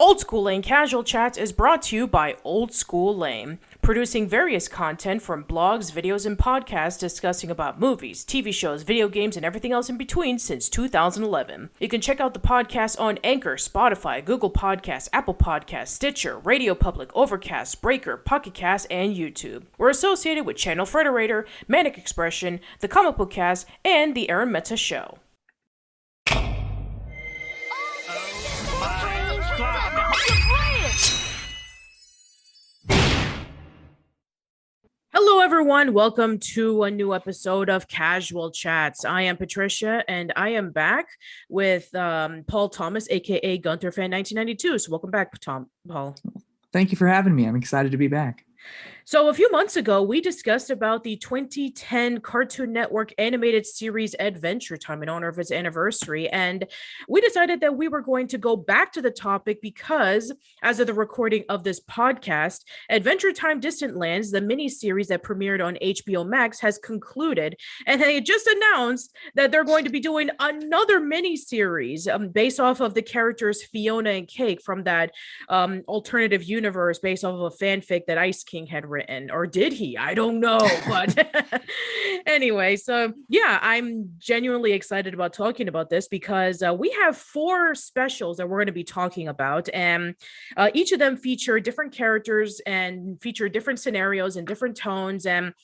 Old School Lane Casual Chats is brought to you by Old School Lane, producing various content from blogs, videos, and podcasts discussing about movies, TV shows, video games, and everything else in between since 2011. You can check out the podcast on Anchor, Spotify, Google Podcasts, Apple Podcasts, Stitcher, Radio Public, Overcast, Breaker, Pocket Cast, and YouTube. We're associated with Channel Frederator, Manic Expression, The Comic Book Cast, and The Aaron Meta Show. Hello, everyone. Welcome to a new episode of Casual Chats. I am Patricia, and I am back with um, Paul Thomas, aka Gunter Fan 1992. So, welcome back, Tom. Paul. Thank you for having me. I'm excited to be back. So a few months ago, we discussed about the 2010 Cartoon Network animated series Adventure Time in honor of its anniversary, and we decided that we were going to go back to the topic because, as of the recording of this podcast, Adventure Time Distant Lands, the mini series that premiered on HBO Max, has concluded, and they just announced that they're going to be doing another mini series um, based off of the characters Fiona and Cake from that um, alternative universe based off of a fanfic that Ice King had written, or did he? I don't know. But anyway, so yeah, I'm genuinely excited about talking about this because uh, we have four specials that we're going to be talking about, and uh, each of them feature different characters and feature different scenarios and different tones. And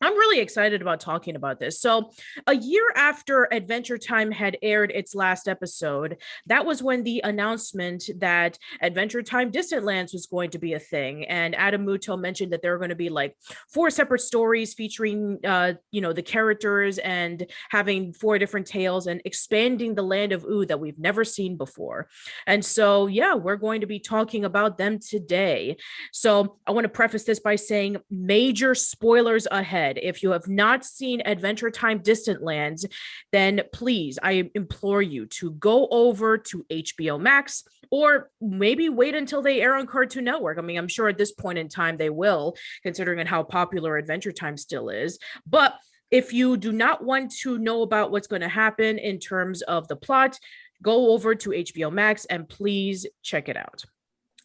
I'm really excited about talking about this. So, a year after Adventure Time had aired its last episode, that was when the announcement that Adventure Time Distant Lands was going to be a thing. And Adam Muto mentioned that there are going to be like four separate stories featuring, uh, you know, the characters and having four different tales and expanding the land of Ooo that we've never seen before. And so, yeah, we're going to be talking about them today. So, I want to preface this by saying major spoilers ahead If you have not seen Adventure Time Distant Lands, then please, I implore you to go over to HBO Max or maybe wait until they air on Cartoon Network. I mean, I'm sure at this point in time they will, considering how popular Adventure Time still is. But if you do not want to know about what's going to happen in terms of the plot, go over to HBO Max and please check it out.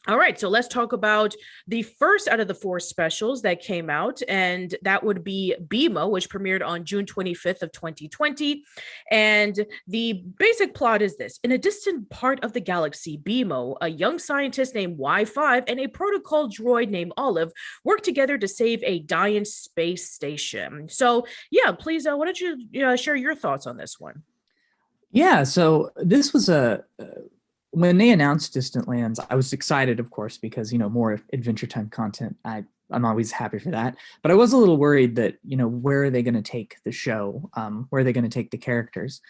All right, so let's talk about the first out of the four specials that came out, and that would be BMO, which premiered on June 25th of 2020. And the basic plot is this: in a distant part of the galaxy, BMO, a young scientist named Y5, and a protocol droid named Olive work together to save a dying space station. So, yeah, please, uh, why don't you uh, share your thoughts on this one? Yeah, so this was a. Uh when they announced Distant Lands, I was excited, of course, because you know more Adventure Time content. I I'm always happy for that. But I was a little worried that you know where are they going to take the show? Um, where are they going to take the characters?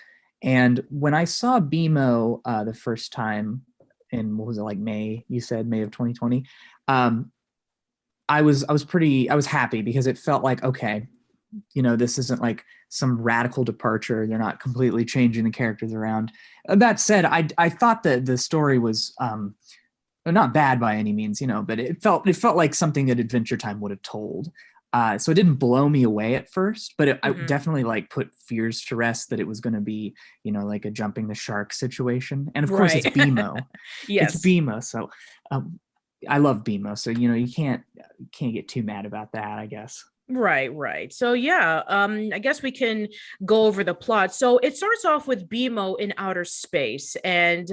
And when I saw BMO uh, the first time in what was it like May? You said May of 2020. Um, I was I was pretty I was happy because it felt like okay, you know this isn't like some radical departure they're not completely changing the characters around uh, that said i i thought that the story was um not bad by any means you know but it felt it felt like something that adventure time would have told uh, so it didn't blow me away at first, but it, mm-hmm. I definitely like put fears to rest that it was going to be, you know, like a jumping the shark situation. And of course, right. it's BMO. yes, it's BMO. So um, I love BMO. So you know, you can't can't get too mad about that. I guess. Right, right. So yeah, um, I guess we can go over the plot. So it starts off with BMO in outer space, and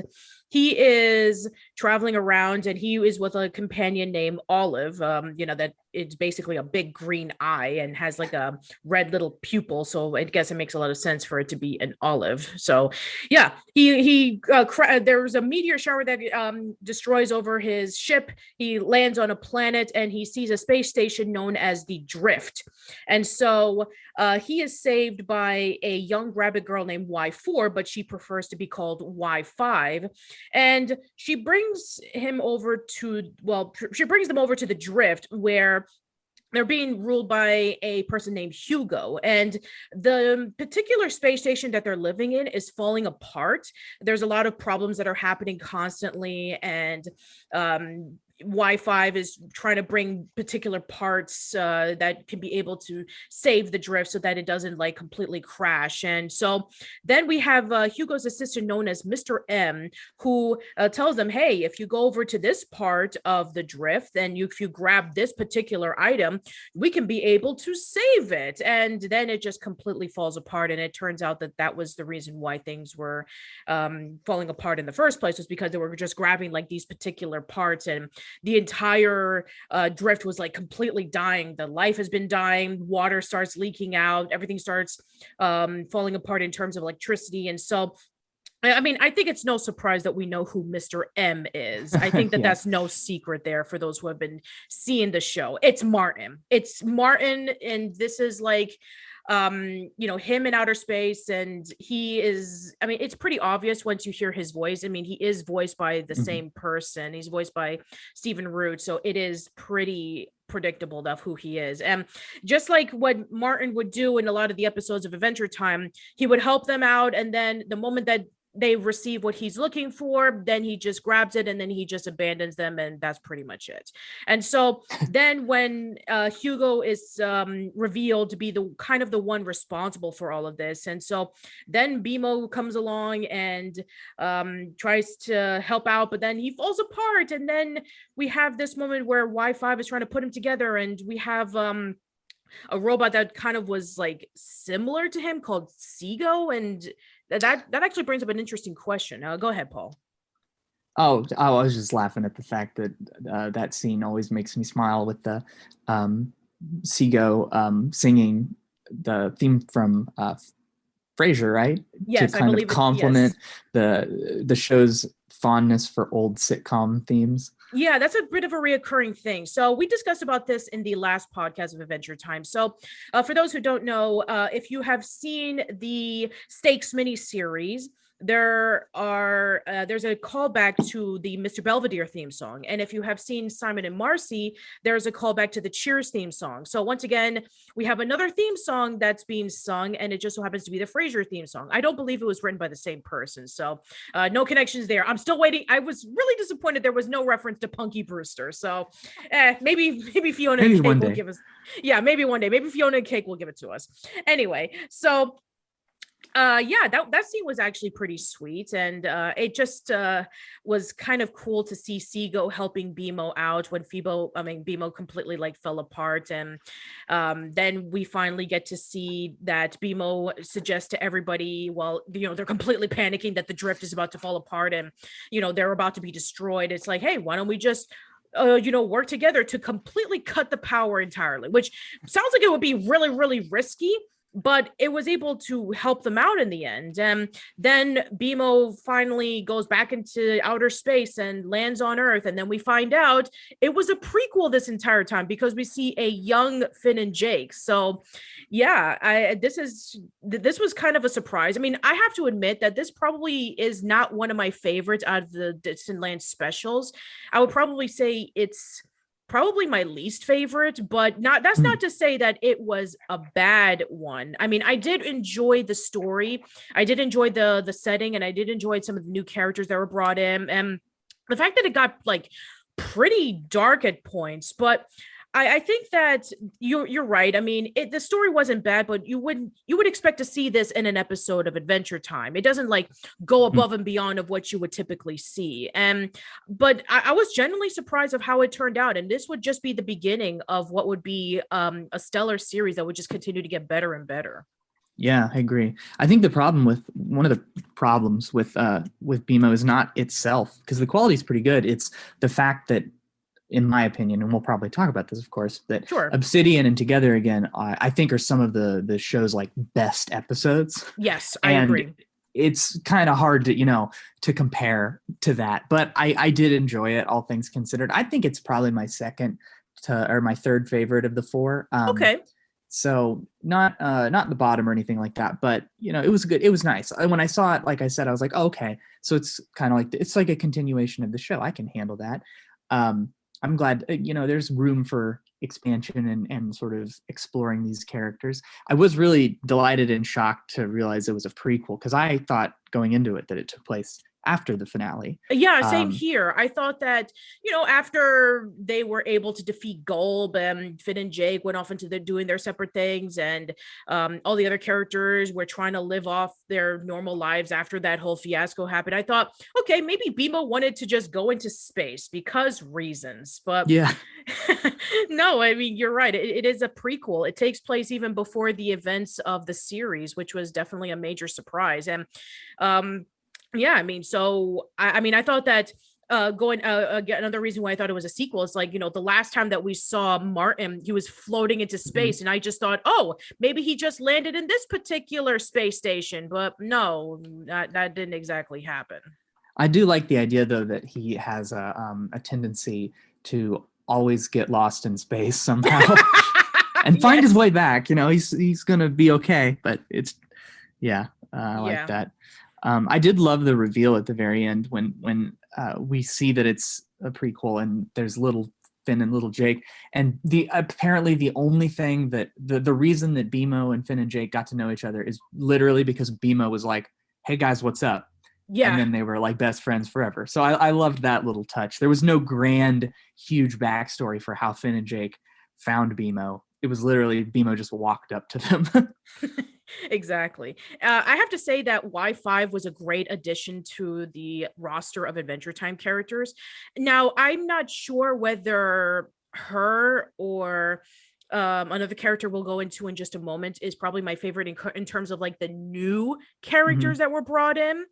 he is traveling around and he is with a companion named Olive, um, you know, that it's basically a big green eye and has like a red little pupil. So I guess it makes a lot of sense for it to be an olive. So yeah, he, he, uh, cra- there's a meteor shower that um, destroys over his ship. He lands on a planet and he sees a space station known as the Drift. And so uh, he is saved by a young rabbit girl named Y4, but she prefers to be called Y5. And she brings him over to well she brings them over to the drift where they're being ruled by a person named Hugo. And the particular space station that they're living in is falling apart. There's a lot of problems that are happening constantly. And um, Y5 is trying to bring particular parts uh, that can be able to save the drift so that it doesn't like completely crash. And so then we have uh, Hugo's assistant known as Mr. M, who uh, tells them, hey, if you go over to this part of the drift and you, if you grab this particular item, we can be able to save it. And then it just completely falls apart. And it turns out that that was the reason why things were um, falling apart in the first place was because they were just grabbing like these particular parts and the entire uh, drift was like completely dying. The life has been dying. Water starts leaking out. Everything starts um, falling apart in terms of electricity. And so I mean, I think it's no surprise that we know who Mr. M is. I think that yeah. that's no secret there for those who have been seeing the show. It's Martin. It's Martin, and this is like um you know him in outer space and he is i mean it's pretty obvious once you hear his voice. I mean he is voiced by the mm-hmm. same person. He's voiced by stephen root so it is pretty predictable of who he is. And just like what martin would do in a lot of the episodes of adventure time he would help them out and then the moment that they receive what he's looking for then he just grabs it and then he just abandons them and that's pretty much it. And so then when uh, hugo is um, revealed to be the kind of the one responsible for all of this and so then BMO comes along and um, tries to help out but then he falls apart and then we have this moment where y5 is trying to put him together and we have um, a robot that kind of was like similar to him called Seego and that that actually brings up an interesting question. Uh, go ahead, Paul. Oh, I was just laughing at the fact that uh, that scene always makes me smile with the um, Seego um, singing the theme from uh, Frasier, right? Yes, to kind of complement yes. the the show's fondness for old sitcom themes. Yeah, that's a bit of a reoccurring thing. So we discussed about this in the last podcast of Adventure Time. So uh, for those who don't know, uh, if you have seen the Stakes mini series, there are uh, there's a callback to the Mr. Belvedere theme song, and if you have seen Simon and Marcy, there's a callback to the Cheers theme song. So once again, we have another theme song that's being sung, and it just so happens to be the Frasier theme song. I don't believe it was written by the same person, so uh, no connections there. I'm still waiting. I was really disappointed there was no reference to Punky Brewster. So eh, maybe maybe Fiona maybe and Cake will give us. Yeah, maybe one day. Maybe Fiona and Cake will give it to us. Anyway, so uh yeah that that scene was actually pretty sweet and uh it just uh was kind of cool to see Seego helping BMO out when Fibo I mean BMO completely like fell apart and um then we finally get to see that BMO suggests to everybody well you know they're completely panicking that the drift is about to fall apart and you know they're about to be destroyed. It's like hey why don't we just uh, you know, work together to completely cut the power entirely, which sounds like it would be really, really risky but it was able to help them out in the end. And then BMO finally goes back into outer space and lands on Earth. And then we find out it was a prequel this entire time because we see a young Finn and Jake. So, yeah, I this is this was kind of a surprise. I mean, I have to admit that this probably is not one of my favorites out of the Distant Land specials. I would probably say it's probably my least favorite but not that's not hmm. to say that it was a bad one i mean i did enjoy the story i did enjoy the the setting and i did enjoy some of the new characters that were brought in and the fact that it got like pretty dark at points but I, I think that you're you're right. I mean, it, the story wasn't bad, but you wouldn't you would expect to see this in an episode of Adventure Time. It doesn't like go hmm. above and beyond of what you would typically see. And but I, I was genuinely surprised of how it turned out. And this would just be the beginning of what would be um, a stellar series that would just continue to get better and better. Yeah, I agree. I think the problem with one of the problems with uh with BMO is not itself because the quality is pretty good. It's the fact that in my opinion, and we'll probably talk about this, of course, that sure. Obsidian and Together Again, I, I, think are some of the the show's like best episodes. Yes, I and agree. It's kind of hard to you know to compare to that, but I I did enjoy it, all things considered. I think it's probably my second to or my third favorite of the four. Um, okay. So not uh not the bottom or anything like that, but you know it was good. It was nice. And when I saw it, like I said, I was like, oh, okay. So it's kind of like it's like a continuation of the show. I can handle that. Um, I'm glad uh, you know there's room for expansion and and sort of exploring these characters. I was really delighted and shocked to realize it was a prequel because I thought going into it that it took place after the finale. Yeah, same Um, here. I thought that, you know, after they were able to defeat Golb and Finn and Jake went off into the doing their separate things and um all the other characters were trying to live off their normal lives after that whole fiasco happened. I thought, okay, maybe BMO wanted to just go into space because reasons. But Yeah, no, I mean you're right. It, it is a prequel. It takes place even before the events of the series, which was definitely a major surprise. And um, yeah, I mean, so I, I mean, I thought that uh going uh again another reason why I thought it was a sequel is like you know the last time that we saw Martin he was floating into space and I just thought oh maybe he just landed in this particular space station but no that, that didn't exactly happen I do like the idea though that he has a um, a tendency to always get lost in space somehow and find his way back. You know, he's he's gonna be okay, but it's yeah, uh, I like Yeah. that. Um, I did love the reveal at the very end when when uh, we see that it's a prequel and there's little Finn and little Jake, and the apparently the only thing that the the reason that BMO and Finn and Jake got to know each other is literally because BMO was like, "Hey guys, what's up?" yeah and then they were like best friends forever. So I, I loved that little touch. There was no grand, huge backstory for how Finn and Jake found BMO. It was literally BMO just walked up to them. exactly. Uh, I have to say that Y5 was a great addition to the roster of Adventure Time characters. Now, I'm not sure whether her or um another character we'll go into in just a moment is probably my favorite in, in terms of like the new characters that were brought in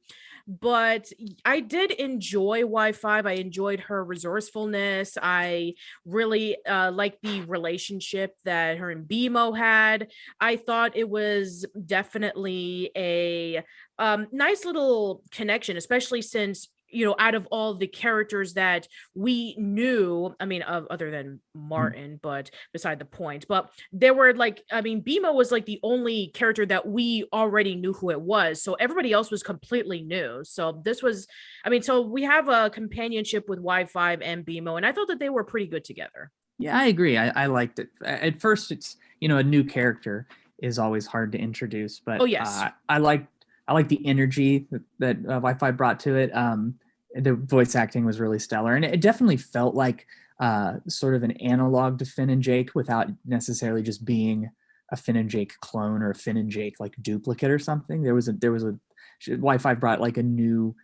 but I did enjoy y5 i enjoyed her resourcefulness i really uh like the relationship that her and BMO had I thought it was definitely a um, nice little connection, especially since you know out of all the characters that we knew i mean of other than martin but beside the point but there were like i mean BMO was like the only character that we already knew who it was so everybody else was completely new so this was i mean so we have a companionship with y5 and BMO and i thought that they were pretty good together yeah, I agree. I, I liked it. At first, it's you know a new character is always hard to introduce, but Oh, yes. uh, I like I like the energy that, that uh, Y5 brought to it. Um, the voice acting was really stellar, and it definitely felt like uh, sort of an analog to Finn and Jake without necessarily just being a Finn and Jake clone or a Finn and Jake like duplicate or something. There was a there was a Y5 brought like a new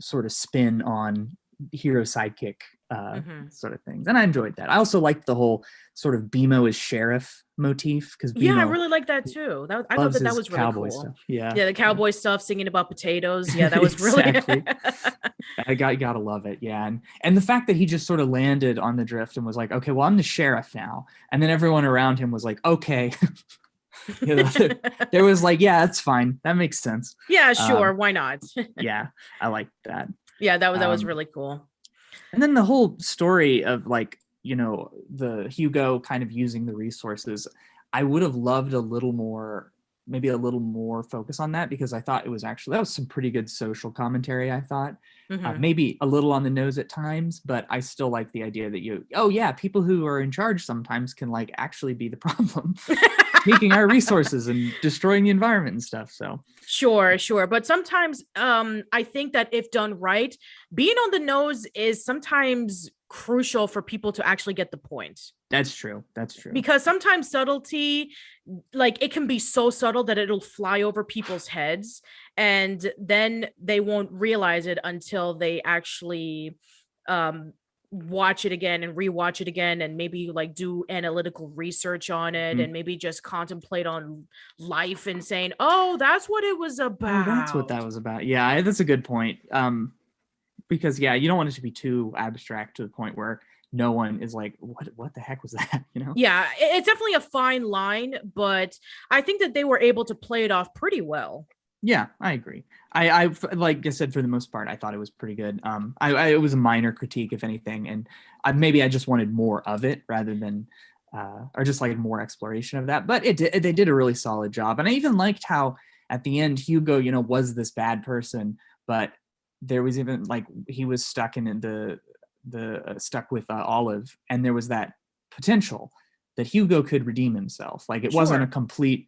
sort of spin on hero sidekick uh, Mhm. sort of things, and I enjoyed that. I also liked the whole sort of BMO as sheriff motif because yeah i really like that too that, i thought that that was really cowboy cool stuff. Yeah, yeah the cowboy stuff singing about potatoes yeah that was really. I got gotta love it. Yeah, and and the fact that he just sort of landed on the drift and was like, okay, well, I'm the sheriff now, and then everyone around him was like, okay. You know, there was like, yeah, that's fine. That makes sense. yeah sure Um, why not Yeah, I like that. yeah that was that was um, really cool And then the whole story of like, you know, the Hugo kind of using the resources, I would have loved a little more, maybe a little more focus on that because I thought it was actually, that was some pretty good social commentary, I thought. Uh, Mhm. maybe a little on the nose at times, but I still like the idea that you, oh yeah, people who are in charge sometimes can like actually be the problem, taking our resources and destroying the environment and stuff. So Sure, sure. But sometimes um I think that if done right, being on the nose is sometimes crucial for people to actually get the point. that's true. That's true. Because sometimes subtlety like it can be so subtle that it'll fly over people's heads and then they won't realize it until they actually um watch it again and rewatch it again and maybe like do analytical research on it Mhm. and maybe just contemplate on life and saying oh that's what it was Oh, about that's what that was about. Yeah, that's a good point. Um, because yeah, you don't want it to be too abstract to the point where no one is like, "What? What the heck was that?" You know? yeah it's definitely a fine line but i think that they were able to play it off pretty well Yeah, I agree. I like I said, for the most part, I thought it was pretty good. Um, I, I it was a minor critique, if anything, and I, maybe I just wanted more of it rather than, uh, or just like more exploration of that. But it did, they did a really solid job, and I even liked how at the end Hugo, you know, was this bad person, but there was even like he was stuck in the the uh, stuck with uh, Olive, and there was that potential that Hugo could redeem himself. Like it wasn't a complete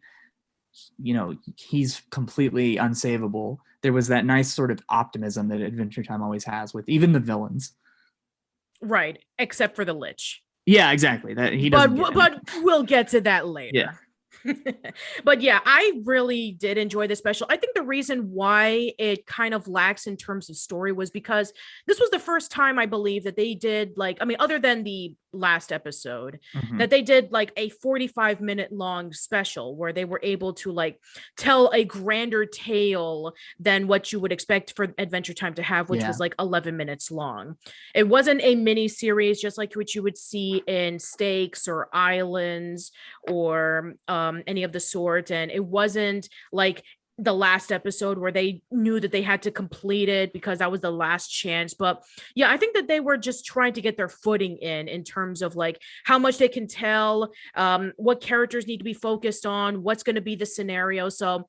you know he's completely unsavable. There was that nice sort of optimism that adventure time always has with even the villains. Right except for the lich. Yeah exactly. That he but doesn't but we'll get to that later. yeah but yeah, I really did enjoy the special. I think the reason why it kind of lacks in terms of story was because this was the first time I believe that they did like, I mean, other than the last episode, Mhm. that they did like a 45 minute long special where they were able to like tell a grander tale than what you would expect for Adventure Time to have, which Yeah. was like 11 minutes long. It wasn't a mini series just like what you would see in Stakes or Islands or um, any of the sort. And it wasn't like the last episode where they knew that they had to complete it because that was the last chance. But yeah, I think that they were just trying to get their footing in in terms of like how much they can tell, um, what characters need to be focused on, what's going to be the scenario. So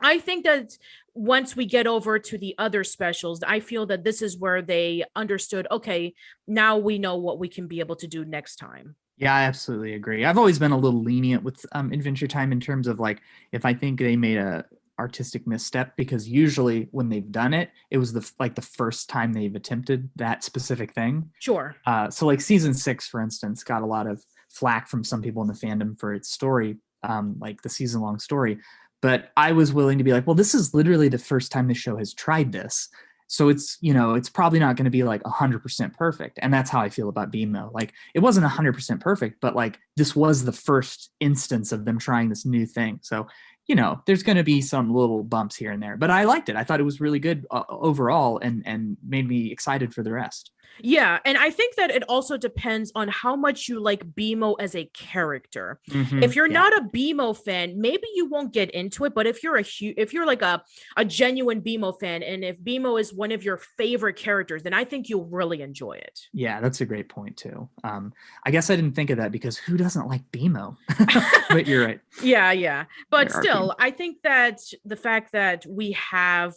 I think that once we get over to the other specials, I feel that this is where they understood, okay, now we know what we can be able to do next time. Yeah, I absolutely agree. I've always been a little lenient with um, Adventure Time in terms of like if I think they made a artistic misstep because usually when they've done it, it was the like the first time they've attempted that specific thing. Sure. Uh, so like season six, for instance, got a lot of flack from some people in the fandom for its story, um, like the season long story. But I was willing to be like, well, this is literally the first time the show has tried this. So it's, you know, it's probably not going to be like 100% perfect. And that's how I feel about BMO. Like it wasn't 100% perfect, but like this was the first instance of them trying this new thing. So, you know, there's going to be some little bumps here and there, but I liked it. I thought it was really good uh, overall and and made me excited for the rest. Yeah, and I think that it also depends on how much you like BMO as a character. Mhm, If you're yeah. not a BMO fan, maybe you won't get into it, but if you're a hu- if you're like a a genuine BMO fan and if BMO is one of your favorite characters, then I think you'll really enjoy it. Yeah, that's a great point too. Um, I guess I didn't think of that because who doesn't like BMO? but you're right. Yeah, yeah. But There still, I think that the fact that we have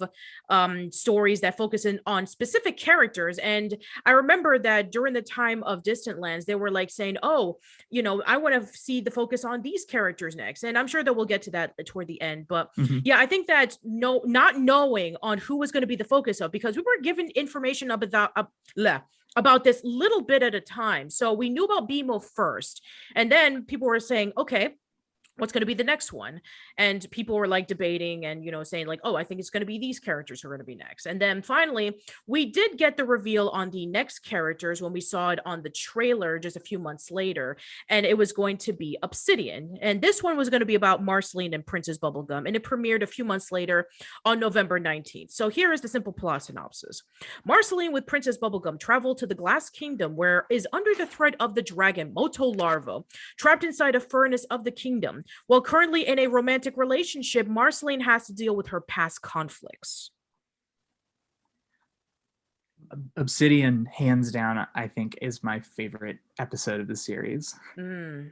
um stories that focus in on specific characters and I remember that during the time of Distant Lands they were like saying, "Oh, you know, I want to see the focus on these characters next." And I'm sure that we'll get to that toward the end, but Mhm. yeah, I think that no not knowing on who was going to be the focus of because we were given information about uh, bleh, about this little bit at a time. So we knew about BMO first, and then people were saying, "Okay, what's going to be the next one? And people were like debating and you know saying like oh i think it's going to be these characters who are going to be next. And then finally we did get the reveal on the next characters when we saw it on the trailer just a few months later and it was going to be obsidian. And this one was going to be about marceline and princess bubblegum and it premiered a few months later on november 19th so here is the simple plot synopsis. Marceline with princess bubblegum travel to the glass kingdom where is under the threat of the dragon moto larva trapped inside a furnace of the kingdom while currently in a romantic relationship, Marceline has to deal with her past conflicts. Obsidian, hands down, I think is my favorite episode of the series. Mm.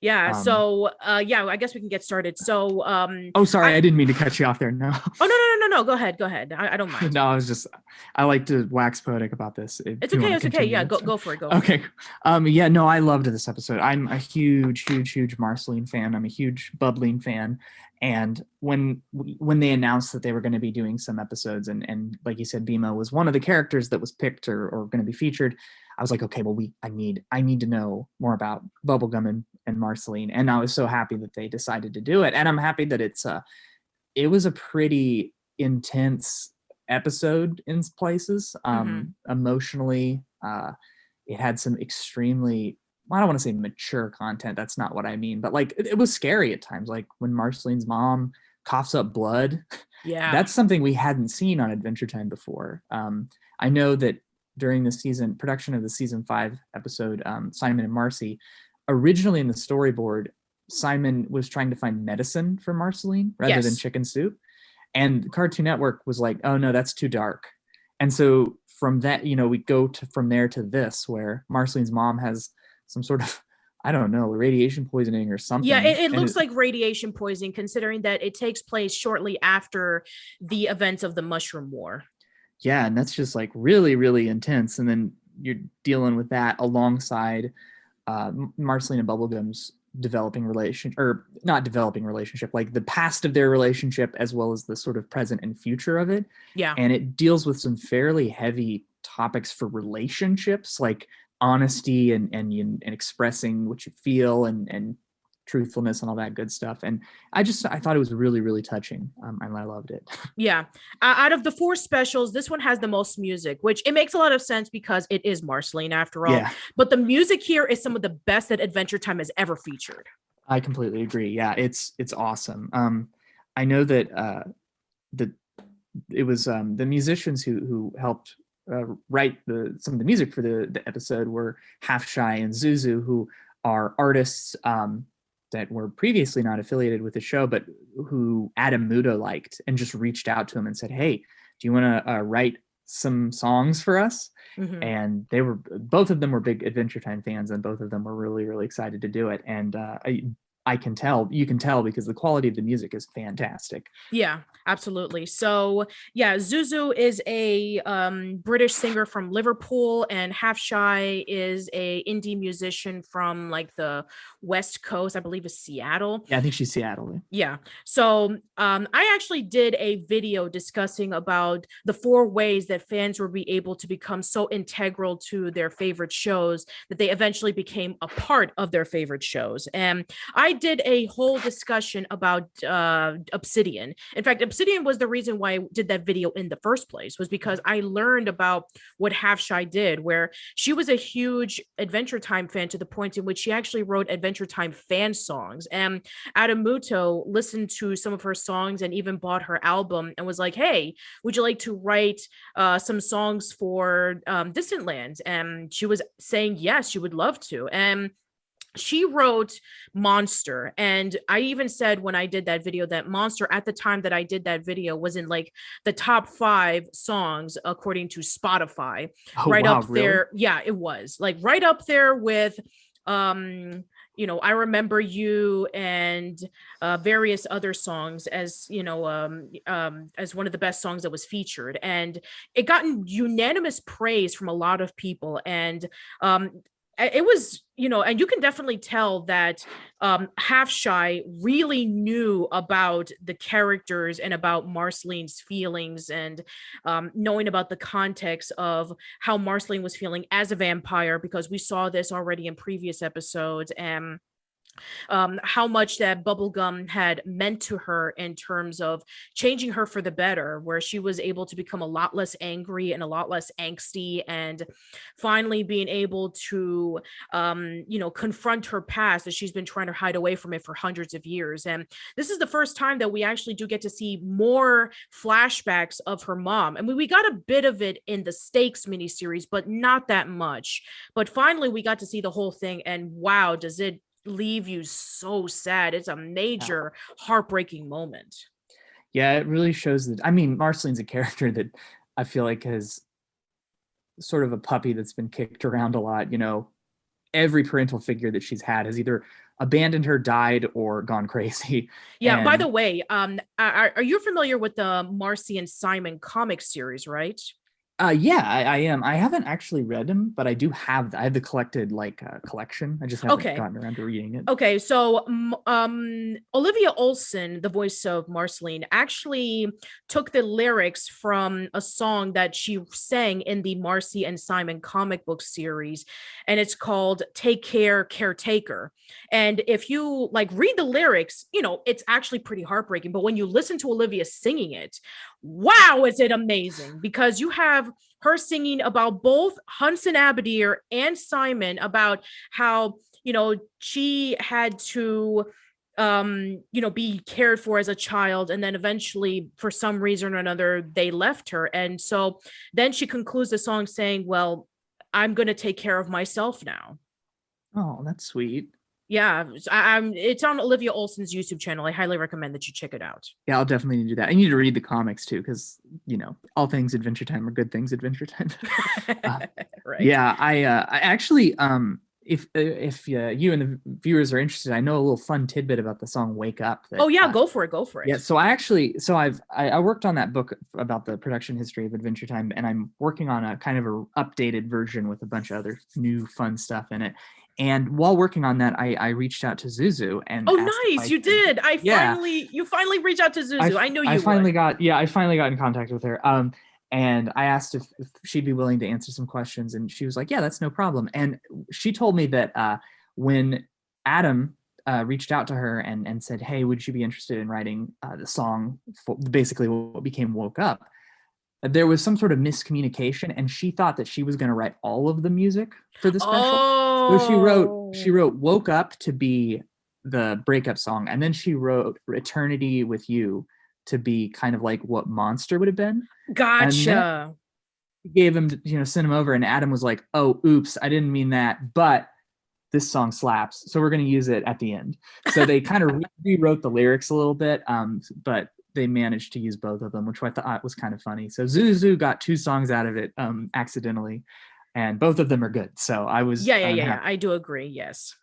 Yeah, Um, so uh yeah, I guess we can get started. So um Oh, sorry, I- I, didn't mean to cut you off there. No, oh no no no no no go ahead, go ahead. I, I don't mind. no, I was just I like to wax poetic about this. It's okay, it's okay. Yeah, go go for it. Go. for it. Okay. Um, yeah, no, I loved this episode. I'm a huge, huge, huge Marceline fan. I'm a huge Bubbline fan. And when when they announced that they were going to be doing some episodes, and and like you said, BMO was one of the characters that was picked or, or going to be featured, I was like, okay, well, we I need I need to know more about Bubblegum and, and Marceline. And I was so happy that they decided to do it. And I'm happy that it's uh it was a pretty intense episode in places. Um emotionally. Uh it had some extremely I don't want to say mature content. That's not what I mean, but like it, it was scary at times. Like when Marceline's mom coughs up blood, Yeah. that's something we hadn't seen on Adventure Time before. Um, I know that during the season production of the season five episode, um, Simon and Marcy, originally in the storyboard, Simon was trying to find medicine for Marceline rather than chicken soup, and Cartoon Network was like, "Oh no, that's too dark." And so from that, you know, we go to from there to this, where Marceline's mom has some sort of I don't know radiation poisoning or something. yeah, it, it looks like radiation poisoning considering that it takes place shortly after the events of the mushroom war. yeah and that's just like really really intense and then you're dealing with that alongside uh, marceline and bubblegum's developing relation or not developing relationship like the past of their relationship as well as the sort of present and future of it. Yeah. And it deals with some fairly heavy topics for relationships like honesty and and, and expressing what you feel and and truthfulness and all that good stuff. And I just I thought it was really really touching, um, and I loved it. Yeah, uh, out of the four specials, this one has the most music, which it makes a lot of sense because it is Marceline after all. Yeah, But the music here is some of the best that Adventure Time has ever featured. I completely agree. Yeah, it's it's awesome. Um, I know that uh, the it was um, the musicians who who helped uh, write the some of the music for the the episode were Half Shy and Zuzu, who are artists um, that were previously not affiliated with the show, but who Adam Muto liked and just reached out to him and said, "Hey, do you want to uh, write some songs for us?" Mhm. And they were both of them were big Adventure Time fans, and both of them were really really excited to do it. And uh, I I can tell you can tell because the quality of the music is fantastic. Yeah, absolutely. So yeah, Zuzu is a um, British singer from Liverpool, and Half Shy is a indie musician from like the West Coast, I believe, is Seattle. Yeah, I think she's Seattle. Yeah. So um, I actually did a video discussing about the four ways that fans will be able to become so integral to their favorite shows that they eventually became a part of their favorite shows. And I did a whole discussion about uh, Obsidian. In fact, Obsidian was the reason why I did that video in the first place, was because I learned about what Half Shy did, where she was a huge Adventure Time fan to the point in which she actually wrote Adventure Time fan songs. And Adam Muto listened to some of her songs and even bought her album and was like, "Hey, would you like to write uh, some songs for um, Distant Lands?" And she was saying yes, she would love to. And she wrote Monster. And I even said when I did that video that Monster at the time that I did that video was in like the top five songs according to Spotify Oh, right wow, up really? there. Yeah, it was like right up there with um you know i remember you and uh various other songs as you know um um as one of the best songs that was featured and it gotten unanimous praise from a lot of people and um it was you know and you can definitely tell that um half shy really knew about the characters and about marceline's feelings and um, knowing about the context of how Marceline was feeling as a vampire, because we saw this already in previous episodes, and um, how much that bubblegum had meant to her in terms of changing her for the better, where she was able to become a lot less angry and a lot less angsty, and finally being able to, um, you know, confront her past that she's been trying to hide away from it for hundreds of years. And this is the first time that we actually do get to see more flashbacks of her mom. I mean, we got a bit of it in the Stakes miniseries, but not that much. But finally, we got to see the whole thing, and wow, does it leave you so sad? It's a major heartbreaking moment. Yeah, it really shows that. I mean, Marceline's a character that I feel like has sort of a puppy that's been kicked around a lot. You know, every parental figure that she's had has either abandoned her, died, or gone crazy. Yeah. by the way, um, are, are you familiar with the Marcy and Simon comic series? Right? Uh, yeah, I, I am. I haven't actually read them, but I do have. I have the collected like uh, collection. I just haven't Okay. gotten around to reading it. Okay, so um, Olivia Olson, the voice of Marceline, actually took the lyrics from a song that she sang in the Marcy and Simon comic book series, and it's called "Take Care, Caretaker." And if you like read the lyrics, you know it's actually pretty heartbreaking. But when you listen to Olivia singing it, wow, is it amazing? Because you have her singing about both Hunson Abadeer and Simon about how you know she had to um you know be cared for as a child and then eventually for some reason or another they left her and so then she concludes the song saying well i'm going to take care of myself now Oh, that's sweet. Yeah I, am it's on olivia olson's youtube channel i highly recommend that you check it out Yeah, I'll definitely do that. I need to read the comics too, because you know, all things Adventure Time are good things Adventure Time. right Yeah, I uh, I actually um if uh, if uh, you and the viewers are interested, I know a little fun tidbit about the song "Wake Up." that, oh yeah uh, go for it go for it Yeah, so I actually, so I've I, I worked on that book about the production history of Adventure Time, and I'm working on a kind of a updated version with a bunch of other new fun stuff in it. And while working on that, I, I reached out to Zuzu and Oh, nice! You could- did. I Yeah. finally, you finally reached out to Zuzu. I, know you I finally would. got yeah, I finally got in contact with her. Um, and I asked if, if she'd be willing to answer some questions, and she was like, "Yeah, that's no problem." And she told me that uh, when Adam uh, reached out to her and and said, "Hey, would you be interested in writing uh, the song for basically what became Woke Up?" There was some sort of miscommunication, and she thought that she was going to write all of the music for the special. Oh, So she wrote she wrote "Woke Up" to be the breakup song, and then she wrote "Eternity with You" to be kind of like what "Monster" would have been. Gotcha. Gave him, you know, sent him over, and Adam was like, "Oh, oops, I didn't mean that," but this song slaps, so we're going to use it at the end. So they kind of rewrote the lyrics a little bit, um, but they managed to use both of them, which I thought was kind of funny. So Zuzu got two songs out of it um, accidentally, and both of them are good. So I was yeah, yeah, yeah. I do agree. Yes.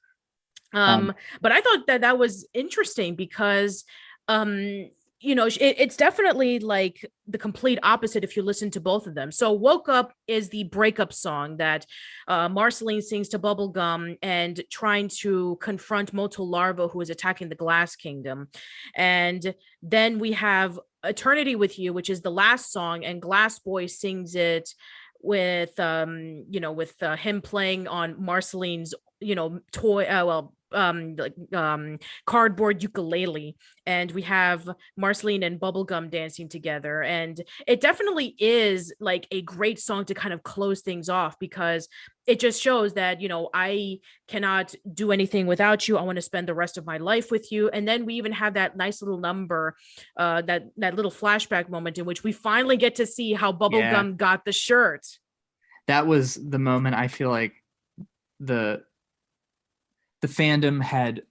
Um, Um, but I thought that that was interesting because, um, you know, it, it's definitely like the complete opposite if you listen to both of them. So, "Woke Up" is the breakup song that uh, Marceline sings to Bubblegum and trying to confront Moto Larva, who is attacking the Glass Kingdom, and then we have "Eternity with You," which is the last song, and Glass Boy sings it with um you know with uh, him playing on marceline's you know toy uh, well um like um cardboard ukulele and we have marceline and bubblegum dancing together and it definitely is like a great song to kind of close things off because it just shows that you know i cannot do anything without you i want to spend the rest of my life with you and then we even have that nice little number uh that that little flashback moment in which we finally get to see how bubblegum got the shirt. That was the moment I feel like the the fandom had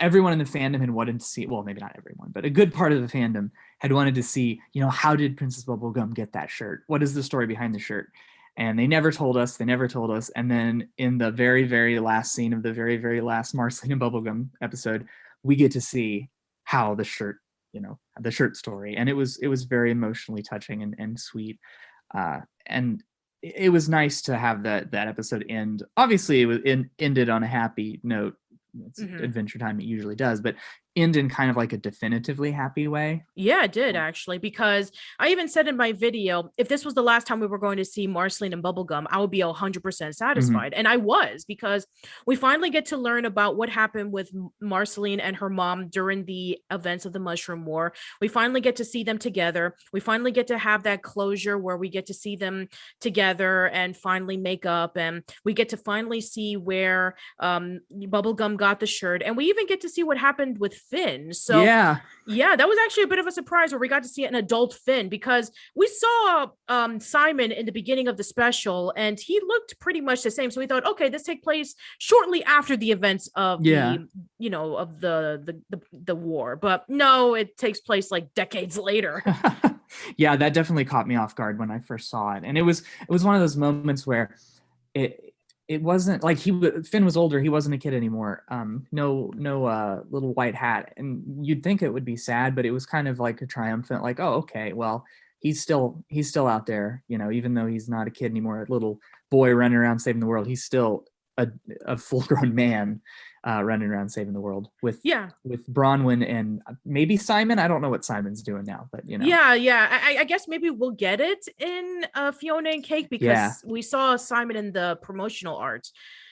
everyone in the fandom had wanted to see well maybe not everyone but a good part of the fandom had wanted to see you know how did princess bubblegum get that shirt? What is the story behind the shirt? And they never told us they never told us. And then in the very very last scene of the very very last marceline and bubblegum episode we get to see how the shirt you know the shirt story. And it was it was very emotionally touching and, and sweet. Uh and it was nice to have that that episode end obviously it was in, ended on a happy note it's Mhm. adventure time it usually does but end in kind of like a definitively happy way Yeah, it did actually, because I even said in my video, if this was the last time we were going to see Marceline and Bubblegum, I would be 100% satisfied. And I was, because we finally get to learn about what happened with Marceline and her mom during the events of the Mushroom War. We finally get to see them together. We finally get to have that closure where we get to see them together and finally make up. And we get to finally see where um, Bubblegum got the shirt. And we even get to see what happened with Finn. So, yeah yeah, that was actually a bit of a surprise where we got to see an adult Finn because we saw um Simon in the beginning of the special and he looked pretty much the same. So we thought, okay, this take place shortly after the events of Yeah. the you know of the, the the the war. But no, it takes place like decades later. yeah that definitely caught me off guard when i first saw it and it was it was one of those moments where it it wasn't like he finn was older he wasn't a kid anymore um no no uh little white hat. And you'd think it would be sad but it was kind of like a triumphant like oh okay well he's still he's still out there you know even though he's not a kid anymore a little boy running around saving the world he's still a, a full grown man uh running around saving the world with yeah. with Bronwyn and uh, maybe Simon. I don't know what Simon's doing now, but you know. Yeah, yeah. I, I- I guess maybe we'll get it in uh, Fiona and Cake because Yeah. we saw Simon in the promotional art.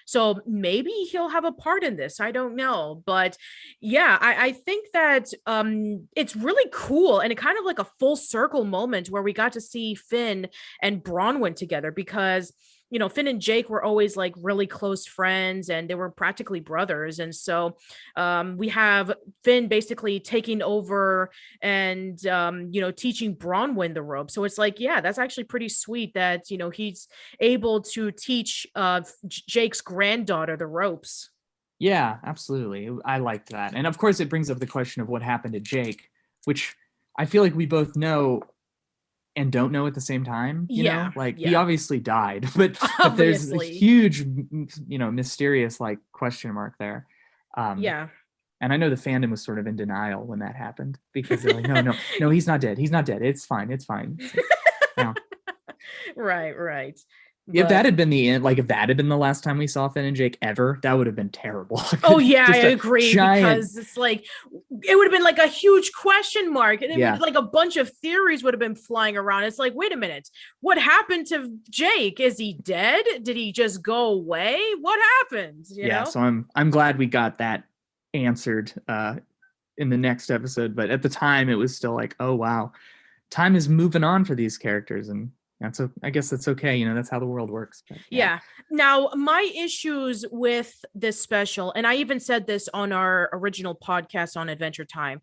So maybe he'll have a part in this. I don't know. But yeah, I, I think that um it's really cool and it kind of like a full circle moment where we got to see Finn and Bronwyn together because you know, Finn and Jake were always like really close friends and they were practically brothers. And so um, we have Finn basically taking over and um, you know teaching Bronwyn the rope. So it's like, yeah, that's actually pretty sweet that you know he's able to teach uh, Jake's granddaughter the ropes. Yeah, absolutely. I liked that. And of course it brings up the question of what happened to Jake, which I feel like we both know and don't know at the same time. You Yeah, know, like he obviously died, but, but there's a huge, you know, mysterious like question mark there. Um, Yeah, And I know the fandom was sort of in denial when that happened because they're like, no, no, no, he's not dead. He's not dead. It's fine. It's fine. right, right. If but- that had been the end, like if that had been the last time we saw Finn and Jake ever, that would have been terrible. Oh yeah, I agree giant- because it's like it would have been like a huge question mark, and Yeah. like a bunch of theories would have been flying around. It's like, wait a minute, what happened to Jake? Is he dead? Did he just go away? What happened? You yeah, know? so I'm I'm glad we got that answered uh in the next episode. But at the time, it was still like, oh wow, time is moving on for these characters, and that's o- I guess that's okay. You know, that's how the world works. But, Yeah. Now, my issues with this special, and I even said this on our original podcast on Adventure Time,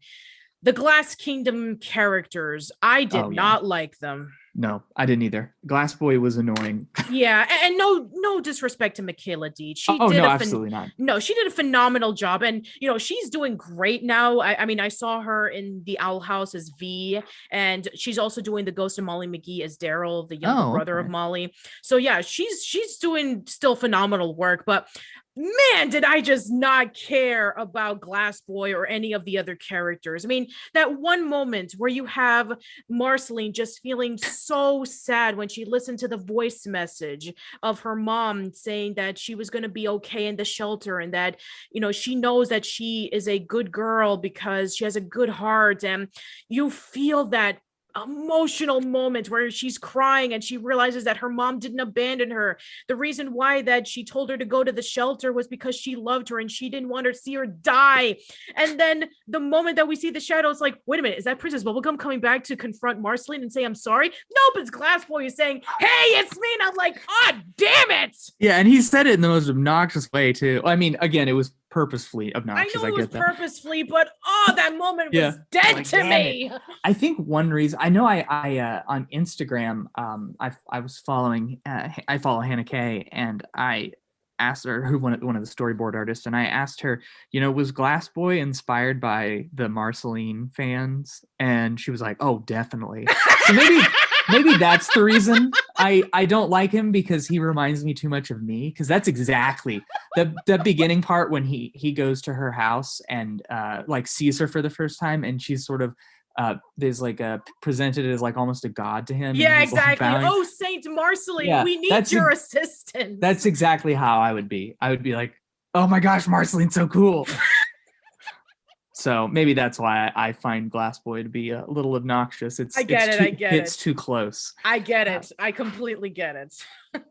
the Glass Kingdom characters, I did Oh, yeah. not like them. No, I didn't either. Glass Boy was annoying. Yeah, and, no, no disrespect to Michaela Dietz. She oh did no, a phen- absolutely not. no, she did a phenomenal job, and you know she's doing great now. I, I mean, I saw her in the Owl House as Vee, and she's also doing the Ghost of Molly McGee as Darryl, the younger Oh, brother of okay. Molly. So yeah, she's she's doing still phenomenal work. But man, did I just not care about Glass Boy or any of the other characters? I mean, that one moment where you have Marceline just feeling so sad when she listened to the voice message of her mom saying that she was going to be okay in the shelter and that you know she knows that she is a good girl because she has a good heart and you feel that emotional moment where she's crying and she realizes that her mom didn't abandon her. The reason why that she told her to go to the shelter was because she loved her and she didn't want to see her die. And then the moment that we see the shadow it's like wait a minute is that princess bubblegum coming back to confront marceline and say i'm sorry nope it's glass boy is saying hey it's me and i'm like ah damn it! Yeah, and he said it in the most obnoxious way too. I mean, again, it was purposefully obnoxious. I know I, it was that. purposefully, but oh, that moment Yeah. was dead Like, to me. I think one reason I know I I uh, on Instagram um I I was following uh, I follow Hannah Kay and I asked her who one of, one of the storyboard artists and I asked her you know was Glass Boy inspired by the Marceline fans? And she was like oh definitely. So maybe maybe that's the reason I I don't like him because he reminds me too much of me because that's exactly the the beginning part when he he goes to her house and uh like sees her for the first time and she's sort of uh there's like a presented as like almost a god to him yeah, he's, like, exactly. oh, Saint Marceline, Yeah, we need your ex- assistance. that's exactly how I would be I would be like oh my gosh Marceline's so cool so maybe that's why I, I find Glass Boy to be a little obnoxious it's I get it's it, too, I get it. it's it. too close I get it. I completely get it.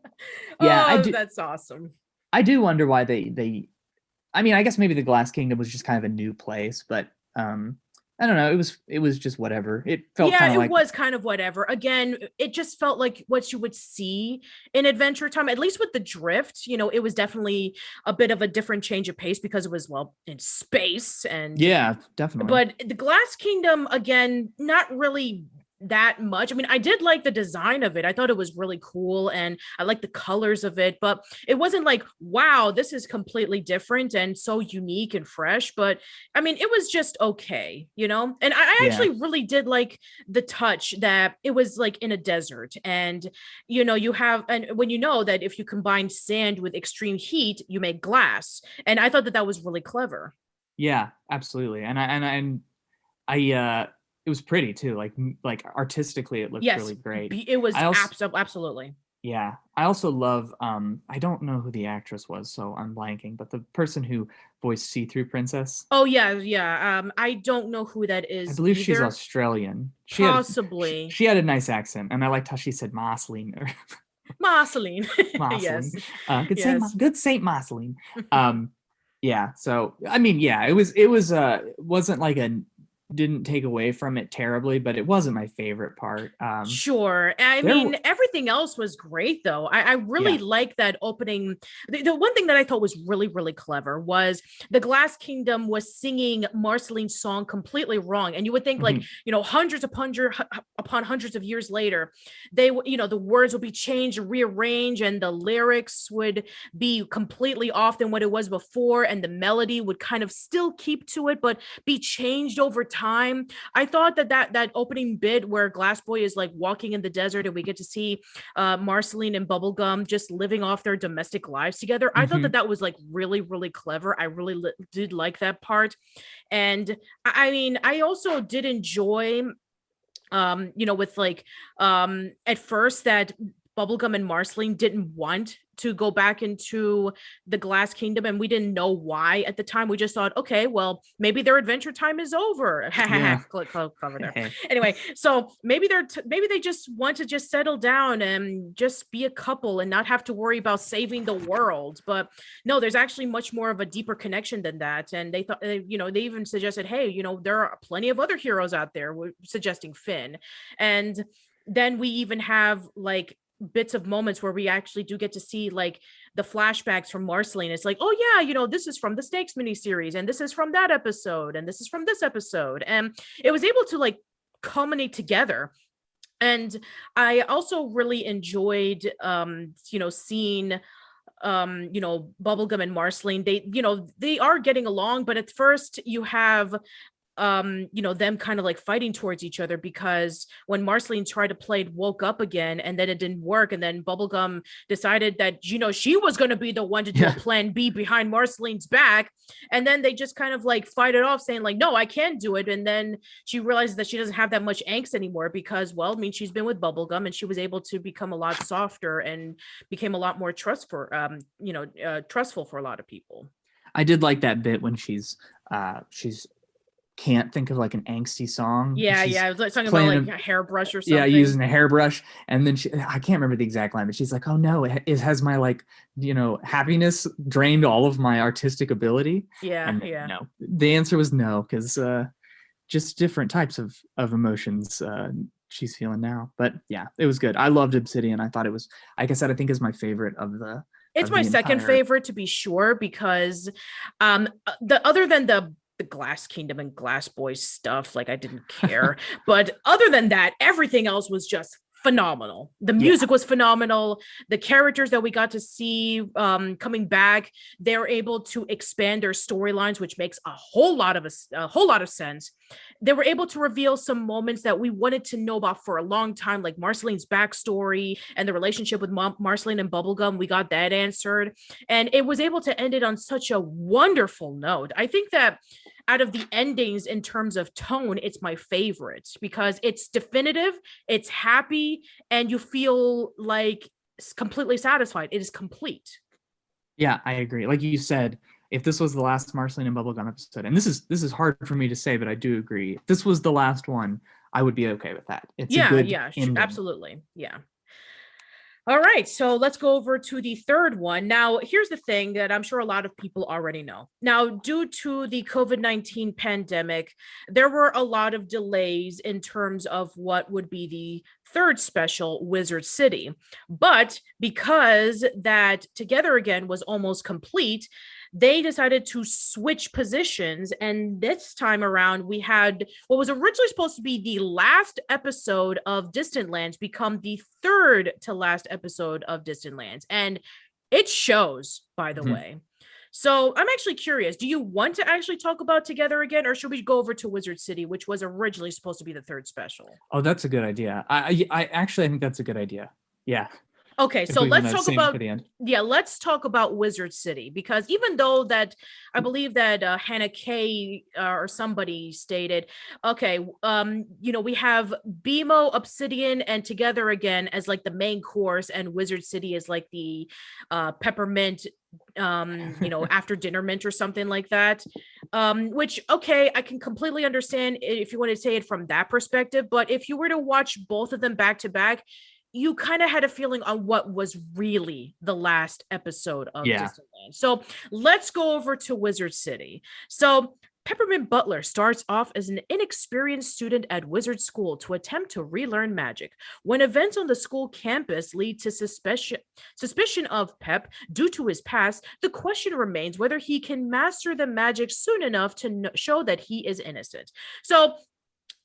Yeah, I oh, do- that's awesome. I do wonder why they they I mean, I guess maybe the Glass Kingdom was just kind of a new place, but um I don't know, it was it was just whatever. It felt yeah, it like was kind of whatever. Again, uh, it just felt like what you would see in Adventure Time, at least with the drift. You know, it was definitely a bit of a different change of pace because it was well in space and Yeah, definitely. but the glass kingdom again not really that much i mean i did like the design of it i thought it was really cool and i like the colors of it but it wasn't like wow this is completely different and so unique and fresh but i mean it was just okay you know and i, I Yeah. actually really did like the touch that it was like in a desert and you know you have and when you know that if you combine sand with extreme heat you make glass and i thought that that was really clever yeah, absolutely. And I and I and I uh it was pretty too. Like like artistically it looked yes really great. it was I als- abso- absolutely Yeah. I also love um I don't know who the actress was, so I'm blanking, but the person who voiced See-Through Princess. Oh yeah, yeah. Um, I don't know who that is. I believe she's. Australian. She had, Possibly she, she had a nice accent, and I liked how she said Marceline Marceline. Marceline. yes. Uh, good Saint, Yes. Good Saint Marceline. Um, yeah. So I mean, yeah, it was it was uh it wasn't like a didn't take away from it terribly, but it wasn't my favorite part. Um, Sure. I mean, w- everything else was great, though. I, I really Yeah. like that opening. The, the one thing that I thought was really, really clever was the Glass Kingdom was singing Marceline's song completely wrong. And you would think, like, Mhm. you know, hundreds upon, upon hundreds of years later, they, you know, the words would be changed, rearranged, and the lyrics would be completely off than what it was before. And the melody would kind of still keep to it, but be changed over time. I thought that that that opening bit where Glass Boy is like walking in the desert and we get to see uh Marceline and Bubblegum just living off their domestic lives together. I thought Mhm. that that was like really really clever. I really li- did like that part. And I I mean, I also did enjoy um you know with like um at first that Bubblegum and Marceline didn't want to go back into the Glass Kingdom, and we didn't know why at the time. We just thought, okay, well, maybe their adventure time is over. Yeah. Click, click, cover there. Anyway, so maybe they're t- maybe they just want to just settle down and just be a couple and not have to worry about saving the world. But no, there's actually much more of a deeper connection than that. And they thought, you know, they even suggested, hey, you know, there are plenty of other heroes out there, w- suggesting Finn, and then we even have like bits of moments where we actually do get to see like the flashbacks from Marceline. It's like, oh yeah, you know, this is from the Stakes miniseries, and this is from that episode, and this is from this episode, and it was able to like culminate together. And I also really enjoyed, um, you know, seeing um you know bubblegum and marceline they you know they are getting along but at first you have um you know them kind of like fighting towards each other because when marceline tried to play it woke up again and then it didn't work and then bubblegum decided that you know she was going to be the one to do Yeah. plan b behind marceline's back and then they just kind of like fight it off saying like no i can't do it and then she realizes that she doesn't have that much angst anymore because well i mean she's been with bubblegum and she was able to become a lot softer and became a lot more trustful um you know uh, trustful for a lot of people I did like that bit when she's uh she's can't think of like an angsty song. yeah yeah i was like talking about like a- a hairbrush or something Yeah, using a hairbrush, and then she, I can't remember the exact line, but she's like, "Oh no, it, it has my like, you know, happiness drained all of my artistic ability." yeah and yeah no, the answer was no, because uh, just different types of of emotions uh, she's feeling now. But yeah, it was good. I loved Obsidian. I thought it was, like I said, I think is my favorite of the. it's of my the second entire- favorite to be sure because um uh, the other than the the glass kingdom and glass boys stuff like i didn't care. But other than that everything else was just phenomenal. The Yeah. music was phenomenal. The characters that we got to see um coming back they're able to expand their storylines which makes a whole lot of us a whole lot of sense. They were able to reveal some moments that we wanted to know about for a long time like marceline's backstory and the relationship with Mar- marceline and bubblegum. We got that answered. And it was able to end it on such a wonderful note. I think that out of the endings in terms of tone it's my favorite because it's definitive it's happy and you feel like completely satisfied it is complete Yeah, I agree. Like you said, if this was the last Marceline and Bubblegum episode, and this is this is hard for me to say, but I do agree. If this was the last one, I would be okay with that. It's a yeah good yeah ending. absolutely yeah all right so let's go over to the third one. Now here's the thing that i'm sure a lot of people already know. Now due to the covid-19 pandemic there were a lot of delays in terms of what would be the third special wizard city. But because that together again was almost complete they decided to switch positions and this time around we had what was originally supposed to be the last episode of distant lands become the third to last episode of distant lands and it shows by the Mhm. way so i'm actually curious do you want to actually talk about together again or should we go over to wizard city which was originally supposed to be the third special Oh, that's a good idea. I I, I actually I think that's a good idea. Yeah. Okay so let's talk about yeah let's talk about wizard city because even though that i believe that uh, hannah k uh, or somebody stated okay um you know we have BMO obsidian and together again as like the main course and wizard city is like the uh peppermint um you know after dinner mint or something like that. Um which okay i can completely understand if you want to say it from that perspective but if you were to watch both of them back to back you kind of had a feeling on what was really the last episode of Yeah. Distant Lands. So let's go over to Wizard City. So Peppermint Butler starts off as an inexperienced student at Wizard School to attempt to relearn magic. When events on the school campus lead to suspicion suspicion of Pep due to his past, the question remains whether he can master the magic soon enough to kn- show that he is innocent. So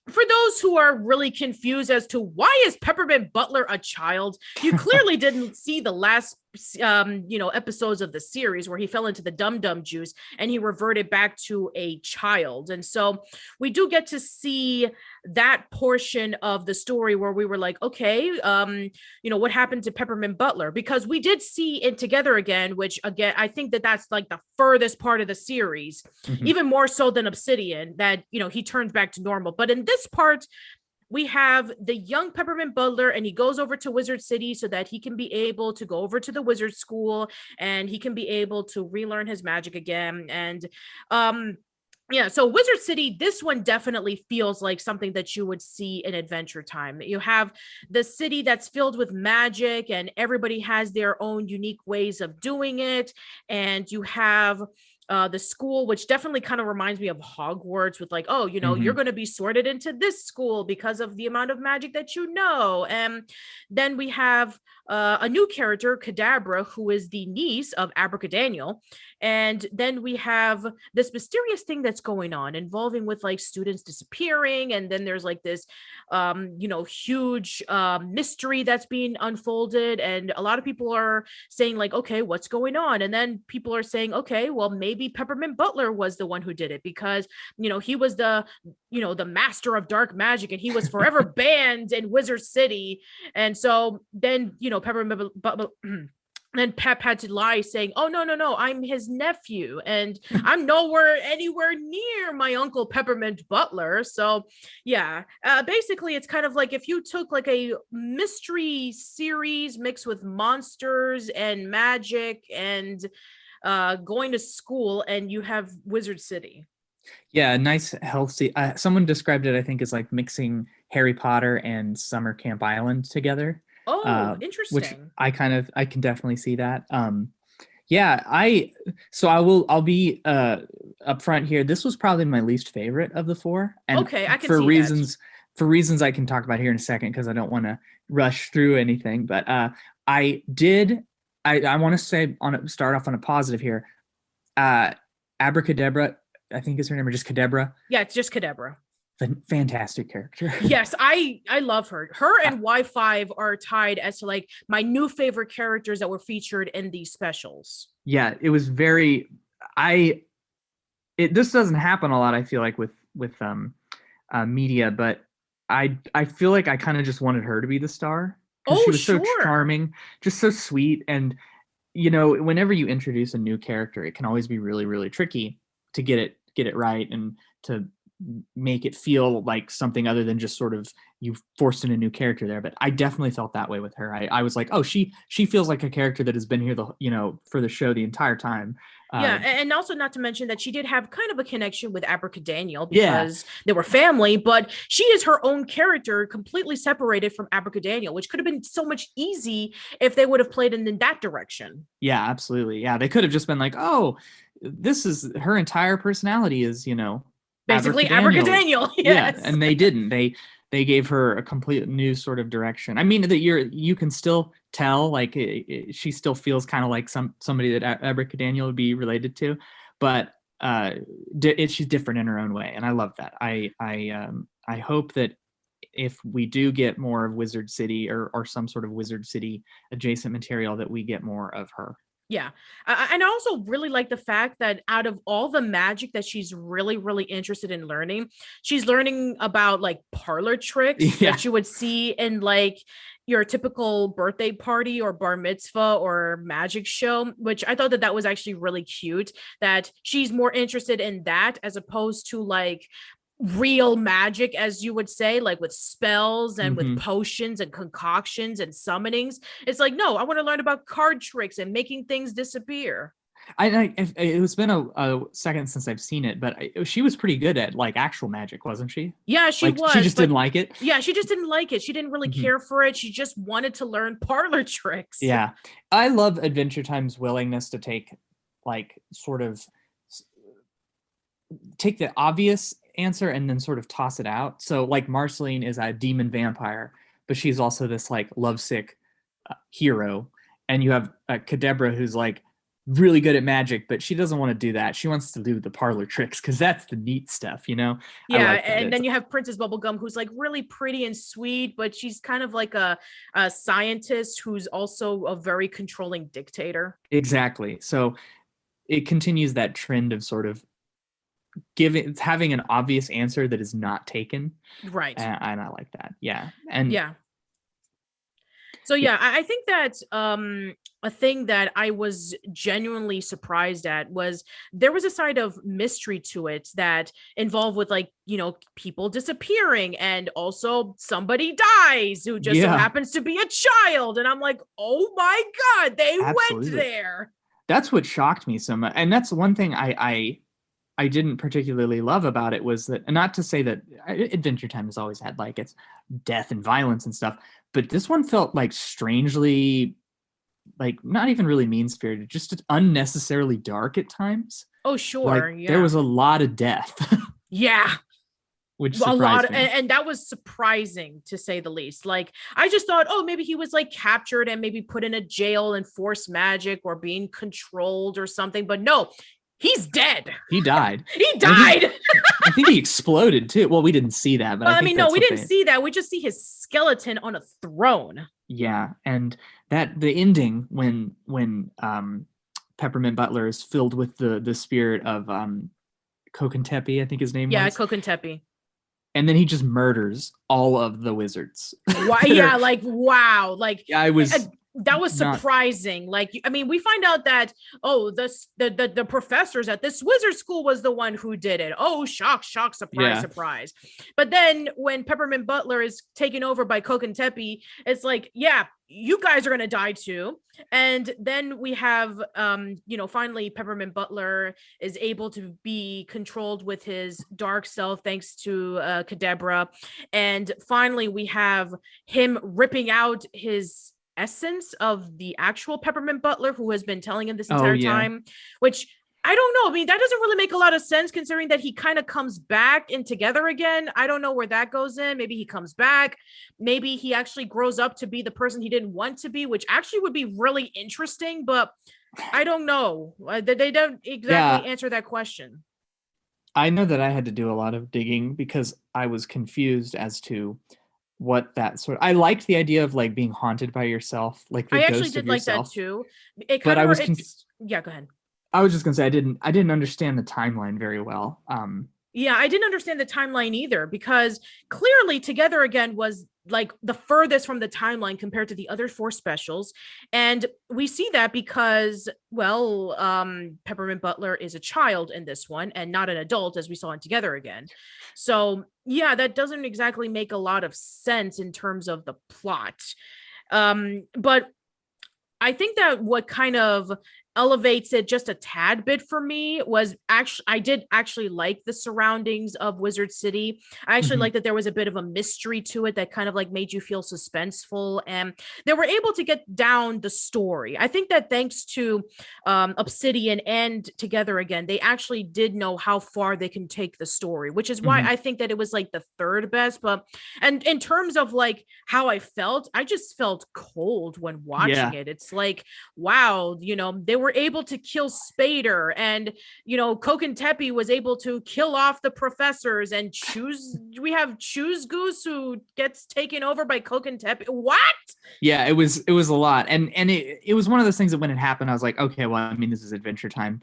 for those who are really confused as to why is Peppermint Butler a child, you clearly didn't see the last um you know episodes of the series where he fell into the dum dum juice and he reverted back to a child. And so we do get to see that portion of the story where we were like okay um you know what happened to peppermint butler? Because we did see it together again which again i think that that's like the furthest part of the series Mhm. even more so than obsidian that you know he turns back to normal. But in this part we have the young Peppermint Butler, and he goes over to Wizard City so that he can be able to go over to the wizard school and he can be able to relearn his magic again. And um yeah, so Wizard City, this one definitely feels like something that you would see in Adventure Time. You have the city that's filled with magic, and everybody has their own unique ways of doing it. And you have uh, the school, which definitely kind of reminds me of Hogwarts, with like, oh, you know, mm-hmm. you're going to be sorted into this school because of the amount of magic that you know. And then we have uh, a new character, Kadabra, who is the niece of Abracadaniel. And then we have this mysterious thing that's going on involving with like students disappearing. And then there's like this, um, you know, huge uh, mystery that's being unfolded. And a lot of people are saying, like, okay, what's going on? And then people are saying, okay, well, maybe Peppermint Butler was the one who did it because, you know, he was the, you know, the master of dark magic and he was forever banned in Wizard City. And so then, you know, Peppermint Butler. and Pep had to lie saying, Oh, no, no, no, I'm his nephew, and I'm nowhere anywhere near my uncle Peppermint Butler. So, yeah, uh, basically, it's kind of like if you took like a mystery series mixed with monsters and magic and uh, going to school, and you have Wizard City. Yeah, nice, healthy. Uh, someone described it, I think, as like mixing Harry Potter and Summer Camp Island together. Oh, uh, interesting. Which I kind of I can definitely see that. Um yeah, I so I will I'll be uh upfront here. This was probably my least favorite of the four. And okay, I can for reasons that. for reasons I can talk about here in a second because I don't want to rush through anything. But uh I did I, I want to say on a, start off on a positive here. Uh Abracadabra, I think is her name, or just Kadabra. Yeah, it's just Kadabra fantastic character. yes, I I love her. Her and Y5 are tied as to like my new favorite characters that were featured in these specials. Yeah, it was very I it this doesn't happen a lot I feel like with with um uh, media, but I I feel like I kind of just wanted her to be the star. Oh, she was sure. so charming, just so sweet and you know, whenever you introduce a new character, it can always be really really tricky to get it get it right and to make it feel like something other than just sort of you forced in a new character there but i definitely felt that way with her I, I was like oh she she feels like a character that has been here the you know for the show the entire time yeah, uh, and also not to mention that she did have kind of a connection with Abracadaniel because yeah. they were family, but she is her own character, completely separated from Abracadaniel, which could have been so much easy if they would have played in, in that direction. Yeah, absolutely. Yeah, they could have just been like, oh, this is her entire personality is you know basically Abracadaniel. yes. Yeah, and they didn't. They they gave her a complete new sort of direction. I mean that you're you can still tell like it, it, she still feels kind of like some somebody that Abracadaniel would be related to, but uh, di- she's different in her own way, and I love that. I I um I hope that if we do get more of Wizard City or or some sort of Wizard City adjacent material, that we get more of her. Yeah. And I also really like the fact that out of all the magic that she's really, really interested in learning, she's learning about like parlor tricks yeah. that you would see in like your typical birthday party or bar mitzvah or magic show, which I thought that that was actually really cute. That she's more interested in that as opposed to like real magic as you would say like with spells and mm-hmm. with potions and concoctions and summonings it's like no i want to learn about card tricks and making things disappear I, I it's been a, a, second since I've seen it, but I, she was pretty good at like actual magic, wasn't she? Yeah, she like, was. She just didn't like it. Yeah, she just didn't like it. She didn't really mm-hmm. care for it. She just wanted to learn parlor tricks. Yeah, I love Adventure Time's willingness to take like sort of take the obvious answer and then sort of toss it out. So like Marceline is a demon vampire, but she's also this like lovesick uh, hero. And you have uh, Kadabra who's like really good at magic, but she doesn't want to do that. She wants to do the parlor tricks because that's the neat stuff, you know? Yeah, like and then you have Princess Bubblegum who's like really pretty and sweet, but she's kind of like a, a scientist who's also a very controlling dictator. Exactly. So it continues that trend of sort of giving it's having an obvious answer that is not taken. Right. And, and i like that. Yeah. And yeah. So yeah, I, I think that um a thing that I was genuinely surprised at was there was a side of mystery to it that involved with like, you know, people disappearing and also somebody dies who just so Yeah. happens to be a child. And I'm like, oh my God, they went there. that's what shocked me so much and that's one thing i i i didn't particularly love about it was that not to say that adventure time has always had like its death and violence and stuff but this one felt like strangely like not even really mean spirited just unnecessarily dark at times Oh, sure. like yeah. there was a lot of death yeah. which a lot me. and, and that was surprising to say the least like i just thought oh maybe he was like captured and maybe put in a jail and forced magic or being controlled or something but no he's dead. He died. He died. Think- i think he exploded too. Well we didn't see that but Well, i, I, mean no we didn't they- see that. We just see his skeleton on a throne. Yeah, and that the ending when when um Peppermint Butler is filled with the the spirit of um Kokentepe, I think his name yeah was, kokentepe. And then he just murders all of the wizards. Why, yeah like wow like I was Uh, that was not- surprising. Like i mean we find out that oh this the, the the professors at this wizard school was the one who did it. Oh shock shock surprise Yeah. surprise. But then when peppermint butler is taken over by kokentepe it's like yeah you guys are gonna die too. And then we have um you know finally peppermint butler is able to be controlled with his dark self thanks to uh kadabra and finally we have him ripping out his essence of the actual peppermint butler who has been telling him this Oh, entire yeah. time which i don't know. I mean that doesn't really make a lot of sense considering that he kind of comes back and together again. I don't know where that goes in. Maybe he comes back. Maybe he actually grows up to be the person he didn't want to be which actually would be really interesting but i don't know. Uh, they they don't exactly answer that question. I know that I had to do a lot of digging because I was confused as to what that sort I liked the idea of like being haunted by yourself, like the i actually did of like that too. It But kind I was yeah go ahead. I was just gonna say I didn't I didn't understand the timeline very well. Um. Yeah, I didn't understand the timeline either because clearly Together Again was like the furthest from the timeline compared to the other four specials. And we see that because, well, um, Peppermint Butler is a child in this one and not an adult, as we saw in Together Again. So, yeah, that doesn't exactly make a lot of sense in terms of the plot. Um, but I think that what kind of elevates it just a tad bit for me was actually I did actually like the surroundings of Wizard City. I actually Mhm. like that there was a bit of a mystery to it that kind of like made you feel suspenseful and they were able to get down the story. I think that thanks to um Obsidian and Together Again, they actually did know how far they can take the story, which is why Mhm. I think that it was like the third best, but and in terms of like how I felt, I just felt cold when watching Yeah. it. It's like, wow, you know, they were able to kill Spader, and you know, Kokentepe was able to kill off the professors and choose. We have Choose Goose who gets taken over by Kokentepe. What? yeah it was it was a lot and and it, it was one of those things that when it happened i was like okay well i mean this is adventure time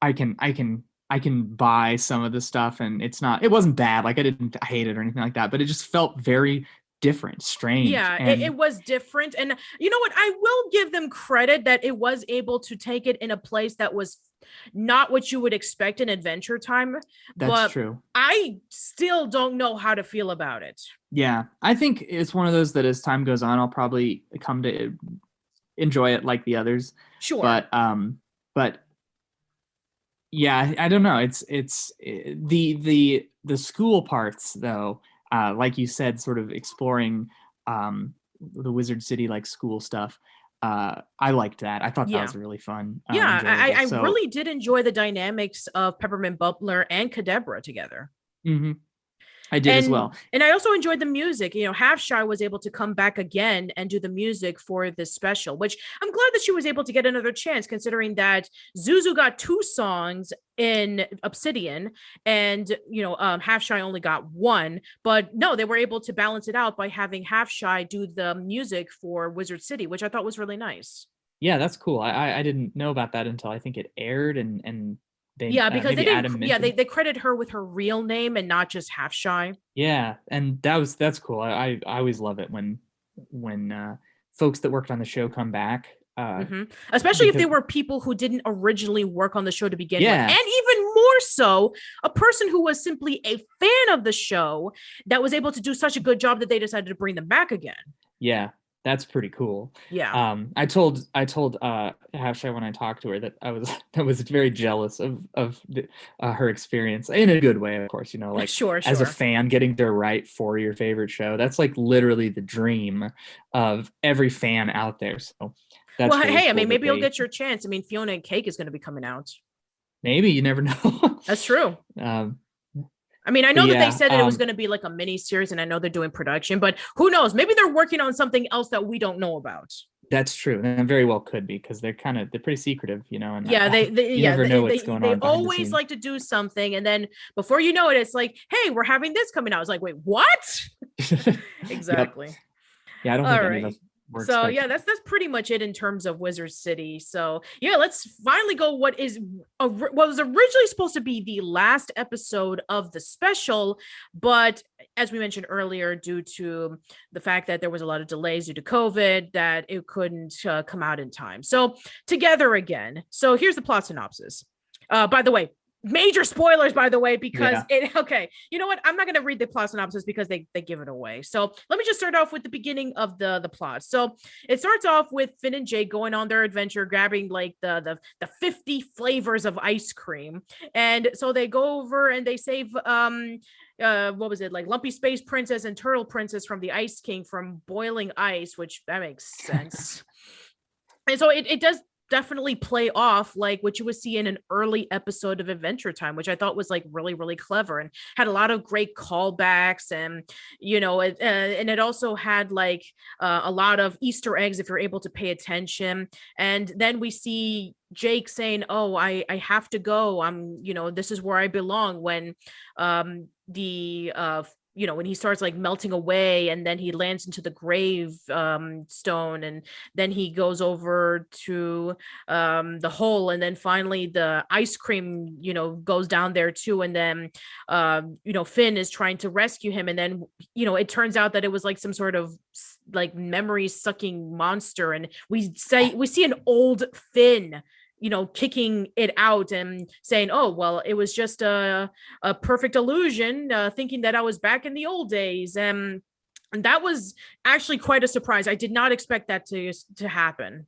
i can i can i can buy some of the stuff and it's not it wasn't bad like i didn't hate it or anything like that but it just felt very different strange Yeah, it, and it was different. And you know what? I will give them credit that it was able to take it in a place that was not what you would expect in Adventure Time. that's but true I still don't know how to feel about it. yeah i think it's one of those that as time goes on i'll probably come to enjoy it like the others Sure. but um but yeah i don't know it's it's eh, the the the school parts though uh like you said sort of exploring um the wizard city like school stuff uh i liked that i thought Yeah. that was really fun uh, yeah, I, I. I So- really did enjoy the dynamics of Peppermint Butler and Kadabra together. Mhm. I did as well And I also enjoyed the music. You know, Half Shy was able to come back again and do the music for this special, which I'm glad that she was able to get another chance, considering that Zuzu got two songs in Obsidian, and you know, um, Half Shy only got one. But no, they were able to balance it out by having Half Shy do the music for Wizard City, which I thought was really nice. yeah that's cool i i, I didn't know about that until i think it aired and and they Yeah, uh, because they didn't. Yeah, they, they credit her with her real name and not just Half Shy. yeah and that was that's cool i i, I always love it when when uh folks that worked on the show come back. Uh, Mhm. Especially if they were people who didn't originally work on the show to begin Yeah. with. And even more so, a person who was simply a fan of the show that was able to do such a good job that they decided to bring them back again. Yeah, that's pretty cool. Yeah. Um, I told I told uh Hasha when I talked to her that I was I was very jealous of of the, uh, her experience in a good way, of course. You know, like sure, sure. as a fan getting to write for your favorite show that's like literally the dream of every fan out there so that's well, really hey, I mean, that maybe you'll get your chance. I mean, Fiona and Cake is going to be coming out. maybe you never know That's true. um I mean, I know that they said that it was um, going to be like a mini series, and I know they're doing production, but who knows? Maybe they're working on something else that we don't know about. that's true and very well could be because they're kind of they're pretty secretive you know and Yeah, they, they yeah, never they, know they, what's going they on behind the always scenes. like to do something, and then before you know it, it's like, hey, we're having this coming out. It's like, wait, what? Exactly. yeah i don't think any of us were so expecting- yeah that's that's pretty much it in terms of wizard city. So yeah let's finally go what is a, what was originally supposed to be the last episode of the special but as we mentioned earlier due to the fact that there was a lot of delays due to covid that it couldn't uh, come out in time. So together again. So here's the plot synopsis. Uh by the way major spoilers by the way because it okay you know what? I'm not going to read the plot synopsis because they they give it away. So let me just start off with the beginning of the the plot. So it starts off with finn and jake going on their adventure grabbing like the the, the 50 flavors of ice cream. And so they go over and they save um uh what was it? Like lumpy space princess and turtle princess from the ice king from boiling ice which that makes sense. And so it, it does definitely play off like what you would see in an early episode of Adventure Time, which I thought was like really, really clever and had a lot of great callbacks. And, you know, it, uh, and it also had like uh, a lot of Easter eggs if you're able to pay attention. And then we see Jake saying, "Oh, I I have to go. I'm, you know, this is where I belong." When um the uh you know when he starts like melting away and then he lands into the grave um stone and then he goes over to um the hole and then finally the ice cream you know goes down there too and then um you know Finn is trying to rescue him and then you know it turns out that it was like some sort of like memory sucking monster and we say we see an old Finn you know kicking it out and saying oh well it was just a a perfect illusion uh, thinking that I was back in the old days. And and that was actually quite a surprise. I did not expect that to to happen.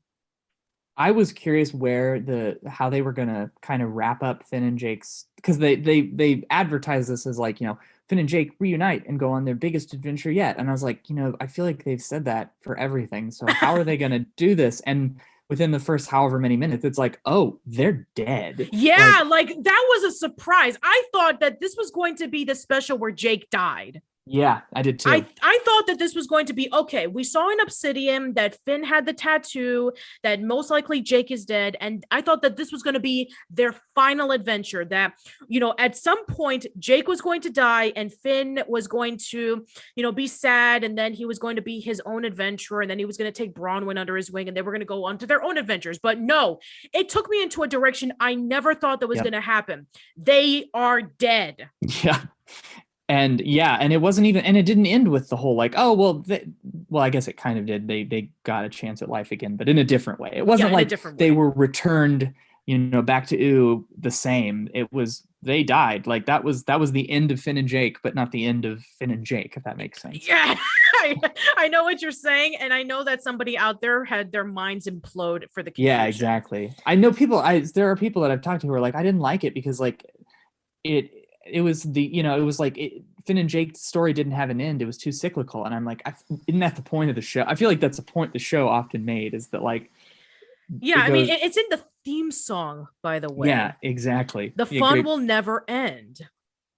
I was curious where the how they were gonna kind of wrap up Finn and Jake's because they they they advertise this as like you know Finn and Jake reunite and go on their biggest adventure yet, and I was like you know I feel like they've said that for everything, so how are they gonna do this? And within the first however many minutes, it's like oh they're dead. Yeah, like, that was a surprise. I thought that this was going to be the special where Jake died. Yeah, I did too. I I thought that this was going to be okay. We saw in Obsidian that Finn had the tattoo, that most likely Jake is dead, and I thought that this was going to be their final adventure. That you know, at some point Jake was going to die, and Finn was going to, you know, be sad, and then he was going to be his own adventurer, and then he was going to take Bronwyn under his wing, and they were going to go on to their own adventures. But no, it took me into a direction I never thought that was Yep. going to happen. They are dead. yeah and yeah and it wasn't even and it didn't end with the whole like oh well they, well i guess it kind of did. They they got a chance at life again but in a different way. It wasn't a like different they were returned you know back to ooh the same. It was they died. Like that was that was the end of finn and jake but not the end of finn and jake if that makes sense. Yeah, I, I know what you're saying, and I know that somebody out there had their minds implode for the yeah exactly. I know people i there are people that i've talked to who are like i didn't like it because like it it was the you know it was like it, finn and jake's story didn't have an end. It was too cyclical. And i'm like I, isn't that the point of the show? I feel like that's a point the show often made is that like Yeah, it I mean, it's in the theme song, by the way. yeah exactly. The fun will never end.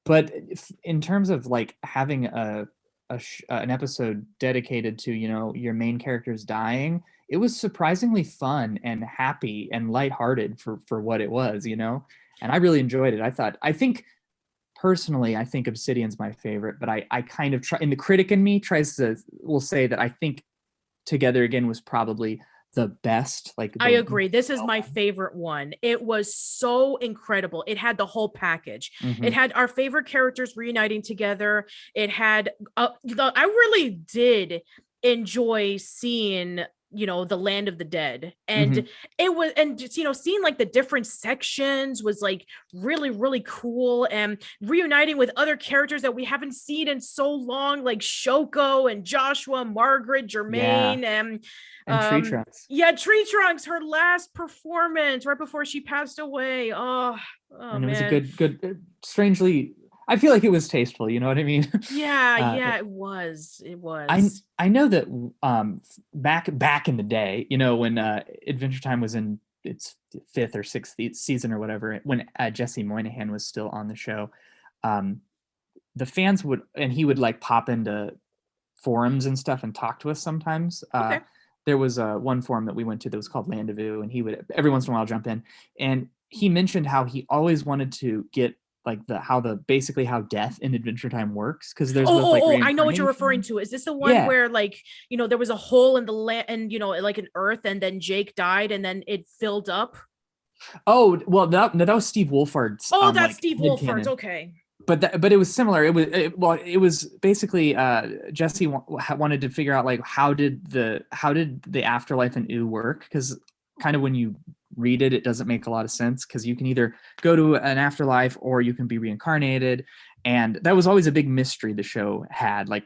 but if, in terms of like having a, a sh- uh, an episode dedicated to you know your main characters dying it was surprisingly fun and happy and lighthearted for for what it was you know? And i really enjoyed it. I thought i think personally i think obsidian's my favorite but i i kind of try and the critic in me tries to will say that i think together again was probably the best like I agree. This is my favorite one. It was so incredible. It had the whole package. Mhm. It had our favorite characters reuniting together. It had, uh, the, I really did enjoy seeing you know the land of the dead and Mhm. it was and just you know seeing like the different sections was like really really cool and reuniting with other characters that we haven't seen in so long like shoko and joshua margaret jermaine and And Tree um, Trunks. yeah tree trunks her last performance right before she passed away oh, oh and it was a good, good, uh, strangely, I feel like it was tasteful. You know what I mean? yeah uh, yeah it was it was I I know that um back back in the day, you know, when uh, Adventure Time was in its fifth or sixth season or whatever, when uh, Jesse Moynihan was still on the show, um, the fans would and he would like pop into forums and stuff and talk to us sometimes. Uh, Okay. there was uh, one forum that we went to that was called Landavoo, and he would every once in a while jump in, and he mentioned how he always wanted to get like the how the basically how death in Adventure Time works because there's Oh, oh, like oh, I know what you're referring to. Is this the one Yeah. where like, you know, there was a hole in the land and you know, like an earth and then Jake died and then it filled up? Oh well, that no, that was Steve Wolfhard's. Oh, um, that's like, Steve mid-canon. Okay. But that, but it was similar. It was it, well, it was basically uh, Jesse ha- wanted to figure out like how did the how did the afterlife and ooh work because kind of when you read it, it doesn't make a lot of sense because you can either go to an afterlife or you can be reincarnated, and that was always a big mystery the show had. Like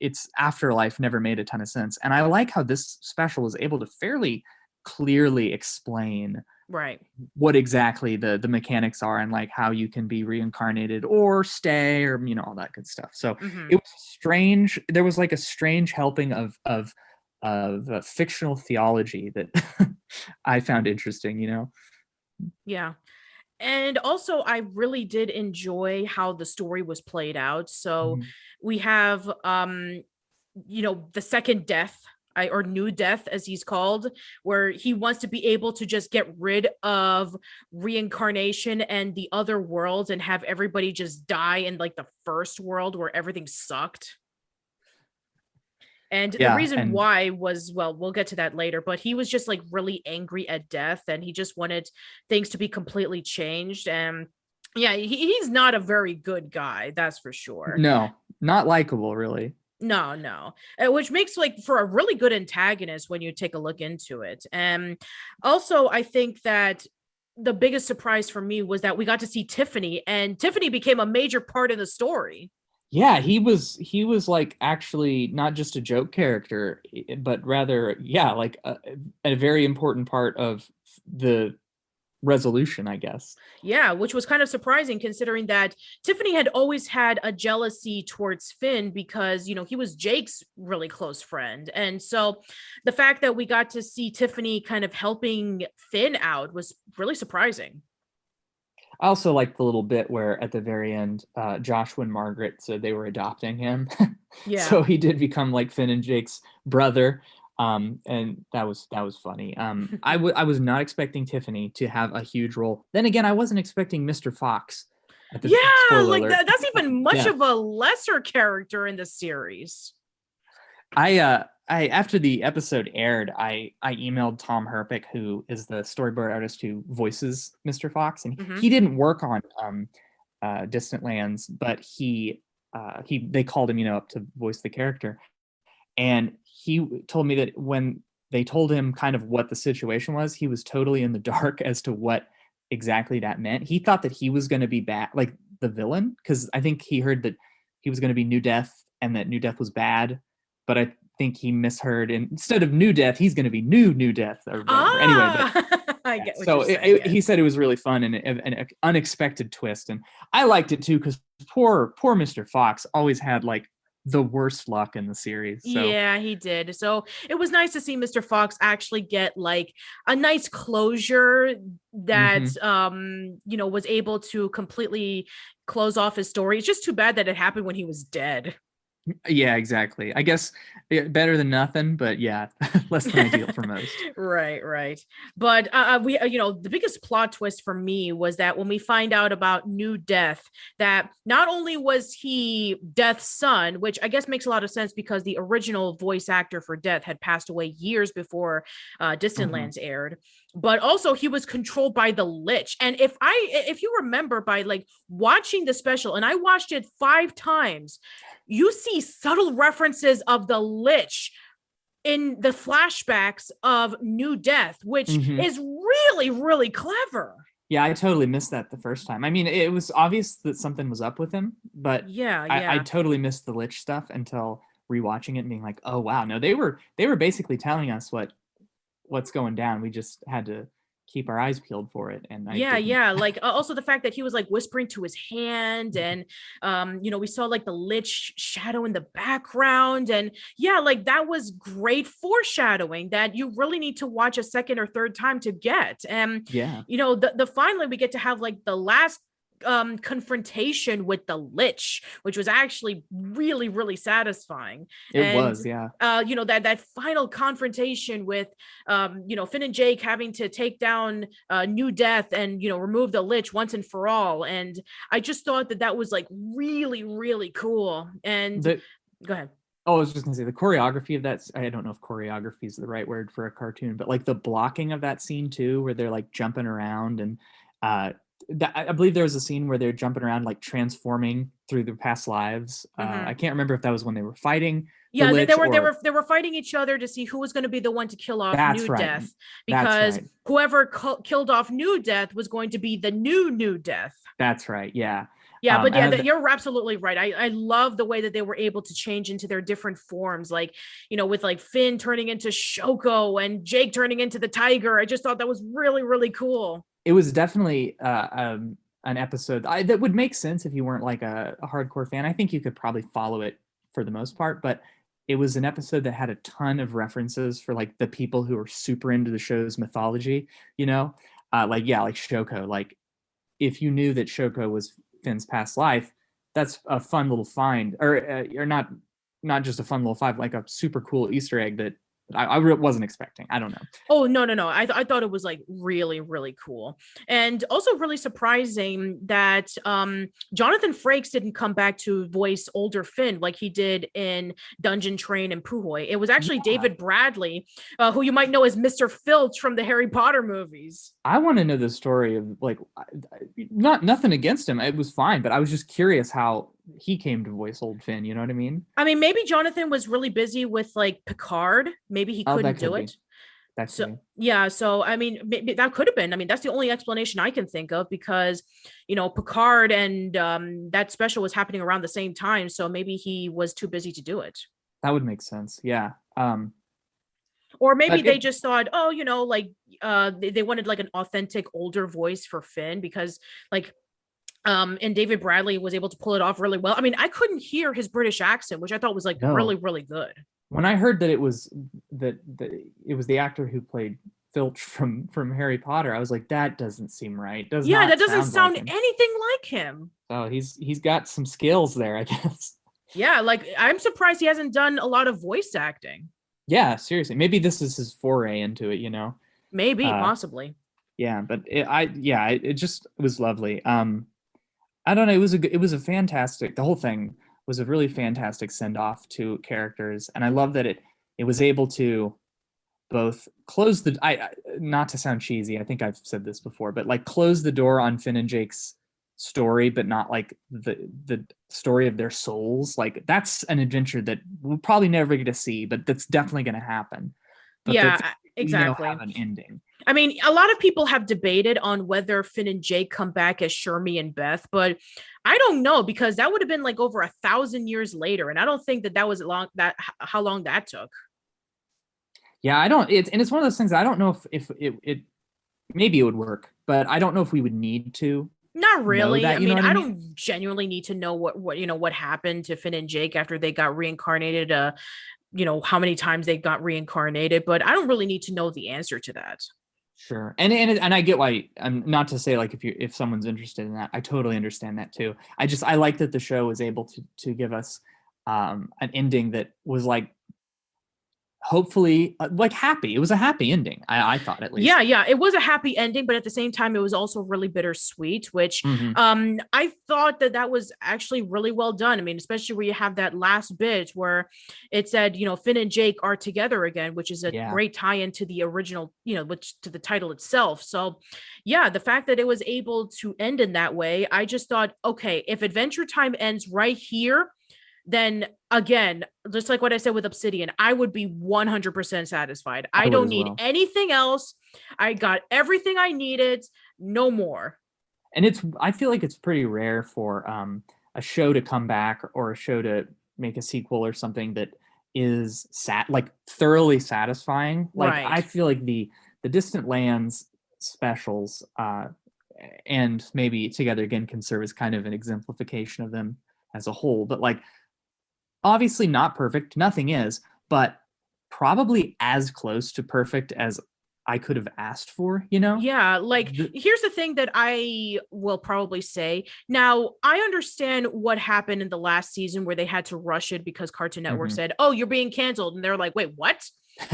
its afterlife never made a ton of sense, and I like how this special was able to fairly clearly explain Right. what exactly the the mechanics are and like how you can be reincarnated or stay or you know all that good stuff so Mhm. it was strange there was like a strange helping of of of uh, fictional theology that i found interesting you know Yeah. And also I really did enjoy how the story was played out. So Mhm. we have um you know the second death I, or new death as he's called where he wants to be able to just get rid of reincarnation and the other worlds and have everybody just die in like the first world where everything sucked and Yeah, the reason and- why was well we'll get to that later but he was just like really angry at death and he just wanted things to be completely changed and yeah he, he's not a very good guy that's for sure no not likable really no, no. Which makes like for a really good antagonist when you take a look into it. And also I think that the biggest surprise for me was that we got to see Tiffany and Tiffany became a major part of the story. Yeah he was he was like actually not just a joke character eh, eh, but rather yeah like a, a very important part of the resolution i guess Yeah, which was kind of surprising considering that Tiffany had always had a jealousy towards Finn because, you know, he was Jake's really close friend. And so the fact that we got to see Tiffany kind of helping Finn out was really surprising. I also like the little bit where at the very end, uh, Joshua and Margaret said they were adopting him. Yeah. so he did become like Finn and Jake's brother. Um, and that was that was funny. Um, I I was not expecting Tiffany to have a huge role. Then again, I wasn't expecting Mr. Fox. At the, yeah like that, that's even much Yeah. of a lesser character in the series I uh I after the episode aired, I I emailed Tom Herpich, who is the storyboard artist who voices Mr. Fox, and Mhm. he didn't work on um uh Distant Lands, but he uh he they called him, you know, up to voice the character. And he told me that when they told him kind of what the situation was, he was totally in the dark as to what exactly that meant. He thought that he was going to be bad, like the villain, because I think he heard that he was going to be New Death and that New Death was bad. But I think he misheard, and instead of New Death, he's going to be New New Death or whatever. Anyway, but Ah, i get so it- it- he said it was really fun and an unexpected twist, and I liked it too because poor poor Mr. Fox always had like the worst luck in the series. So Yeah, he did. So it was nice to see Mr. Fox actually get like a nice closure that Mm-hmm. um, you know, was able to completely close off his story. It's just too bad that it happened when he was dead. Yeah, exactly. I guess better than nothing, but yeah, less than ideal for most. right right but uh, uh, we uh, you know the biggest plot twist for me was that when we find out about new death that not only was he death's son which i guess makes a lot of sense because the original voice actor for death had passed away years before uh, distant Mhm. lands aired but also he was controlled by the lich and if i if you remember by like watching the special and i watched it five times you see subtle references of the lich in the flashbacks of New Death, which Mhm. is really, really clever. Yeah, I totally missed that the first time. I mean, it was obvious that something was up with him, but Yeah, I, yeah. I totally missed the lich stuff until rewatching it and being like, oh wow, no, they were they were basically telling us what what's going down. We just had to keep our eyes peeled for it. And I yeah didn't. yeah like also the fact that he was like whispering to his hand Mhm. and um you know we saw like the lich shadow in the background and yeah like that was great foreshadowing that you really need to watch a second or third time to get and yeah, you know the, the finally we get to have like the last um confrontation with the lich which was actually really really satisfying it and was. Yeah, uh, you know that that final confrontation with um, you know Finn and Jake having to take down uh, New Death and you know remove the Lich once and for all, and I just thought that that was like really really cool. And the go ahead. Oh, I was just gonna say the choreography of that. I don't know if choreography is the right word for a cartoon, but like the blocking of that scene too, where they're like jumping around and uh, I I believe there was a scene where they're jumping around like transforming through their past lives. Uh, Mhm. I can't remember if that was when they were fighting. Yeah, they, they were they were they were fighting each other to see who was going to be the one to kill off That's New right. Death because right. whoever co- killed off New Death was going to be the new New Death. That's right. Yeah. Yeah, Um, but yeah, the- you're absolutely right. I, I love the way that they were able to change into their different forms, like you know, with like Finn turning into Shoko and Jake turning into the tiger. I just thought that was really really cool. It was definitely uh, um, an episode I, that would make sense if you weren't like a, a hardcore fan. I think you could probably follow it for the most part, but it was an episode that had a ton of references for like the people who are super into the show's mythology. You know, uh, like yeah, like Shoko. Like if you knew that Shoko was Finn's past life, that's a fun little find, or uh, or not not just a fun little find, like a super cool Easter egg that I, I wasn't expecting. I don't know. Oh no no no! I th- I thought it was like really really cool, and also really surprising that um Jonathan Frakes didn't come back to voice older Finn like he did in Dungeon Train and Puhoy. It was actually Yeah. David Bradley, uh, who you might know as Mr. Filch from the Harry Potter movies. I want to know the story of like not nothing against him. It was fine, but I was just curious how he came to voice old Finn. You know what I mean? I mean, maybe Jonathan was really busy with like Picard. Maybe he Oh, couldn't do could be. it. That's So- me. Yeah, so I mean, maybe that could have been. I mean, that's the only explanation I can think of because, you know, Picard and um, that special was happening around the same time. So maybe he was too busy to do it, that would make sense. Yeah. Um. or maybe they it- just thought, oh, you know, like uh, they, they wanted like an authentic older voice for Finn because, like, um, and David Bradley was able to pull it off really well. I mean, I couldn't hear his British accent, which I thought was like No. really, really good. When I heard that it was that that it was the actor who played Filch from from Harry Potter, I was like, that doesn't seem right. Does yeah, that doesn't sound like anything like him. Oh, he's he's got some skills there, I guess. Yeah, like I'm surprised he hasn't done a lot of voice acting. Yeah, seriously. Maybe this is his foray into it. You know. Maybe, Uh, possibly. yeah but it, i yeah it, it just was lovely um i don't know it was a it was a fantastic the whole thing was a really fantastic send off to characters and i love that it it was able to both close the I, I not to sound cheesy i think i've said this before but like close the door on finn and jake's story but not like the the story of their souls like that's an adventure that we'll probably never get to see but that's definitely going to happen but yeah, that's, you know, exactly. have an ending I mean, a lot of people have debated on whether Finn and Jake come back as Shermie and Beth, but I don't know because that would have been like over a thousand years later, and I don't think that that was long that how long that took. Yeah, I don't. It's and it's one of those things. I don't know if if it, it maybe it would work, but I don't know if we would need to. Not really. that, I mean, I I mean? don't genuinely need to know what what you know what happened to Finn and Jake after they got reincarnated. Uh, you know how many times they got reincarnated, but I don't really need to know the answer to that. Sure, and and and I get why. I'm not to say like if you if someone's interested in that, I totally understand that too. I just I like that the show was able to to give us um an ending that was like hopefully uh, like happy. It was a happy ending. I I thought at least. Yeah, yeah, it was a happy ending, but at the same time, it was also really bittersweet, which Mhm. um i thought that that was actually really well done i mean especially where you have that last bit where it said you know finn and jake are together again which is a Yeah. great tie-in to the original you know which to the title itself so yeah the fact that it was able to end in that way i just thought okay if adventure time ends right here then again, just like what I said with Obsidian, I would be 100% satisfied. I, I don't need well. anything else. I got everything I needed, no more. and it's i feel like it's pretty rare for um a show to come back or a show to make a sequel or something that is sat like thoroughly satisfying like i feel like the the distant lands specials uh and maybe together again can serve as kind of an exemplification of them as a whole but like obviously not perfect nothing is but probably as close to perfect as i could have asked for you know Yeah, like here's the thing that I will probably say. Now, I understand what happened in the last season where they had to rush it because Cartoon Network Mhm. said, "Oh, you're being canceled." And they're like, "Wait, what?"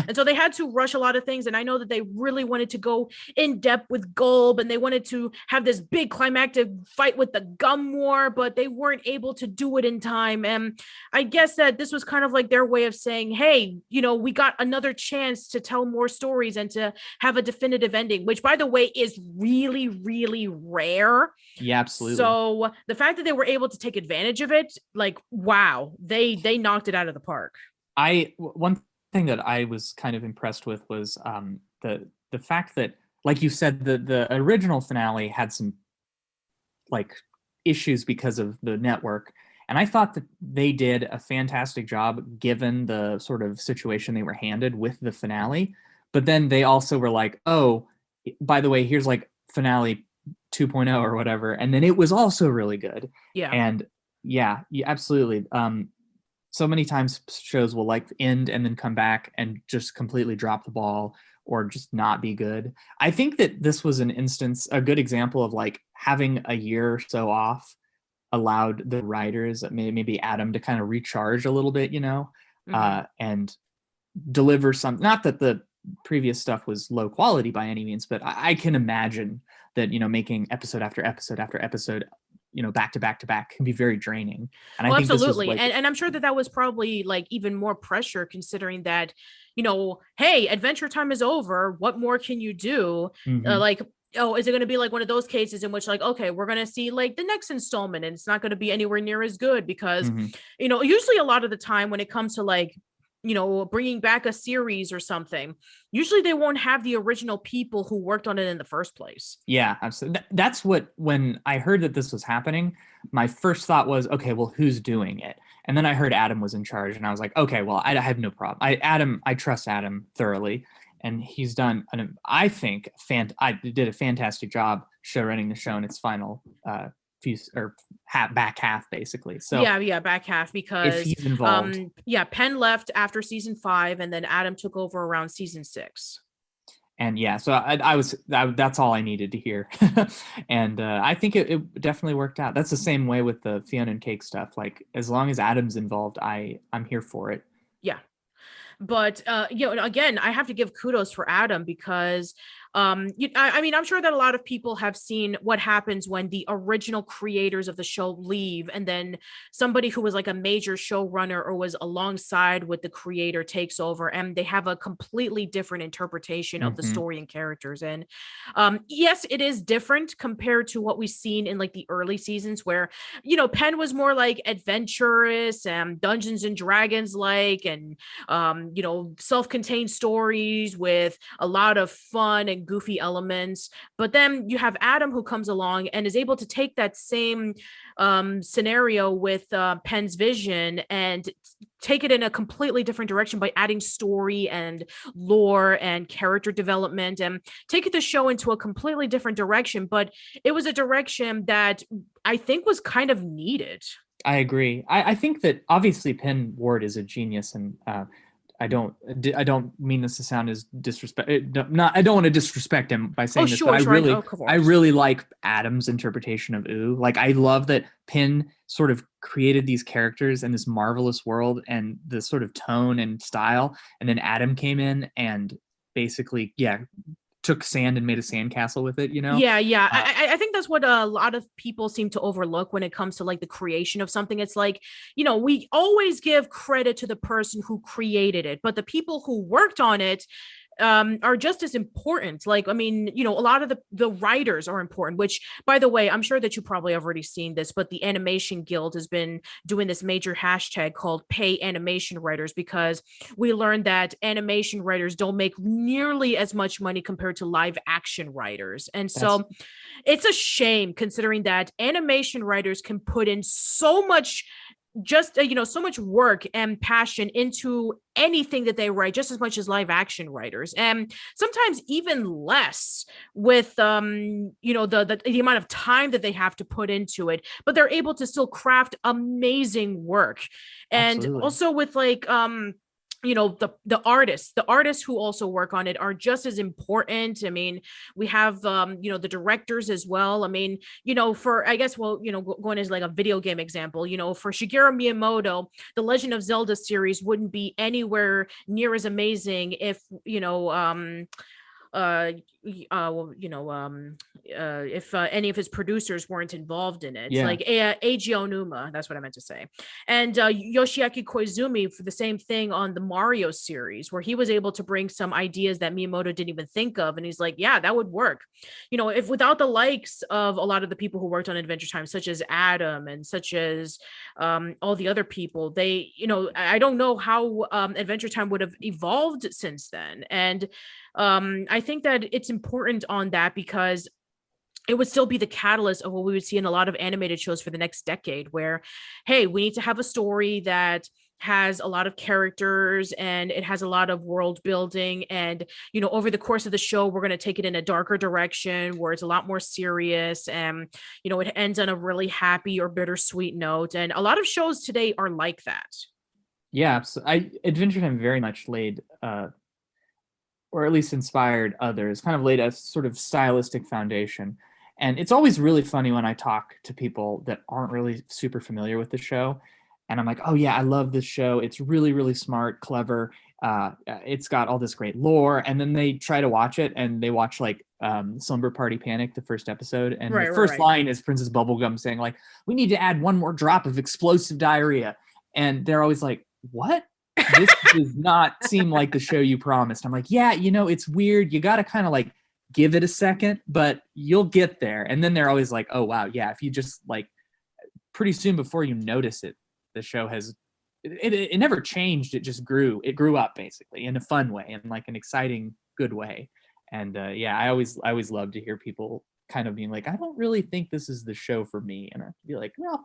And so they had to rush a lot of things and I know that they really wanted to go in depth with Golb and they wanted to have this big climactic fight with the gum war, but they weren't able to do it in time. And I guess that this was kind of like their way of saying, "Hey, you know, we got another chance to tell more stories and to have a definitive ending, which by the way is really, really rare. yeah absolutely So the fact that they were able to take advantage of it, like wow, they they knocked it out of the park. I one thing that I was kind of impressed with was um, the the fact that, like you said, the the original finale had some like issues because of the network, and I thought that they did a fantastic job given the sort of situation they were handed with the finale. But then they also were like, "Oh, by the way, here's like finale 2.0 or whatever," and then it was also really good Yeah. and yeah, yeah absolutely um so many times shows will like end and then come back and just completely drop the ball or just not be good i think that this was an instance a good example of like having a year or so off allowed the writers maybe adam to kind of recharge a little bit you know Mhm. uh, and deliver some not that the previous stuff was low quality by any means but I, I can imagine that you know making episode after episode after episode you know back to back to back can be very draining and well, i think absolutely. like- and, and I'm sure that that was probably like even more pressure considering that, you know, hey, adventure time is over. What more can you do? Mhm. Uh, like, oh, is it going to be like one of those cases in which, like, okay, we're going to see like the next installment and it's not going to be anywhere near as good because, Mhm. you know, usually a lot of the time when it comes to like, you know, bringing back a series or something, usually they won't have the original people who worked on it in the first place. Yeah, absolutely. That's what when I heard that this was happening, my first thought was, okay, well, who's doing it? And then I heard Adam was in charge, and I was like, okay, well, I, have no problem. I Adam, I trust Adam thoroughly, and he's done an, I think, I did a fantastic job show running the show in its final uh, few or half, back half, basically. So yeah, yeah, back half because he's involved, um yeah, Penn left after season 5 and then Adam took over around season 6. and yeah, so I, I was that, that's all I needed to hear, and uh, I think it, it definitely worked out. That's the same way with the Fiona and Cake stuff. Like as long as Adam's involved, I I'm here for it. Yeah, but uh you know again i have to give kudos for adam because um you, I, I mean i'm sure that a lot of people have seen what happens when the original creators of the show leave and then somebody who was like a major showrunner or was alongside with the creator takes over and they have a completely different interpretation of the Mhm. story and characters and um yes it is different compared to what we've seen in like the early seasons where you know penn was more like adventurous and dungeons and dragons like and um, you know, self-contained stories with a lot of fun and goofy elements. But then you have Adam who comes along and is able to take that same um, scenario with uh, Penn's vision and take it in a completely different direction by adding story and lore and character development and take the show into a completely different direction. But it was a direction that I think was kind of needed. I agree. I, I think that obviously Penn Ward is a genius, and uh, I don't I don't mean this to sound as disrespect. Not I don't want to disrespect him by saying Oh, this, sure, but I sure. really of I really like Adam's interpretation of Ooo. Like I love that Penn sort of created these characters and this marvelous world and the sort of tone and style, and then Adam came in and basically yeah took sand and made a sandcastle with it. You know? Yeah, yeah. Uh, I, I- I think that's what a lot of people seem to overlook when it comes to like the creation of something. It's like, you know, we always give credit to the person who created it, but the people who worked on it, um, are just as important. Like, I mean, you know, a lot of the the writers are important. Which, by the way, I'm sure that you probably have already seen this, but the Animation Guild has been doing this major hashtag called "Pay Animation Writers" because we learned that animation writers don't make nearly as much money compared to live action writers, and so That's- it's a shame considering that animation writers can put in so much just uh, you know so much work and passion into anything that they write just as much as live action writers and sometimes even less with um you know the, the the amount of time that they have to put into it but they're able to still craft amazing work and Absolutely. also with like um you know the the artists the artists who also work on it are just as important. I mean we have um you know the directors as well. I mean you know for i guess well you know going as like a video game example you know for shigeru miyamoto the legend of zelda series wouldn't be anywhere near as amazing if you know um uh, uh, you know, um, uh, if uh, any of his producers weren't involved in it, yeah. like a- Eiji Aonuma, that's what I meant to say, and uh, Yoshiaki Koizumi for the same thing on the Mario series, where he was able to bring some ideas that Miyamoto didn't even think of, and he's like, yeah, that would work. You know, if without the likes of a lot of the people who worked on Adventure Time, such as Adam and such as um, all the other people, they, you know, I don't know how um, Adventure Time would have evolved since then, and um, I think that it's important on that because it would still be the catalyst of what we would see in a lot of animated shows for the next decade where hey we need to have a story that has a lot of characters and it has a lot of world building. And you know over the course of the show we're going to take it in a darker direction where it's a lot more serious and you know it ends on a really happy or bittersweet note. And a lot of shows today are like that. Yeah so i adventure time very much laid uh or at least inspired others, kind of laid a sort of stylistic foundation. And it's always really funny when I talk to people that aren't really super familiar with the show. And I'm like, oh, yeah, I love this show. It's really, really smart, clever. Uh, uh it's got all this great lore. And then they try to watch it and they watch like um, Slumber Party Panic, the first episode. And right, the first right. line is Princess Bubblegum saying, like, we need to add one more drop of explosive diarrhea. And they're always like, what? This does not seem like the show you promised. I'm like, yeah, you know, it's weird. You got to kind of like give it a second, but you'll get there. And then they're always like, oh, wow, yeah, if you just like pretty soon before you notice it, the show has. It, it, it never changed. It just grew. It grew up basically in a fun way, and like an exciting, good way. And uh, yeah, I always, I always love to hear people kind of being like, I don't really think this is the show for me, and I be like, well,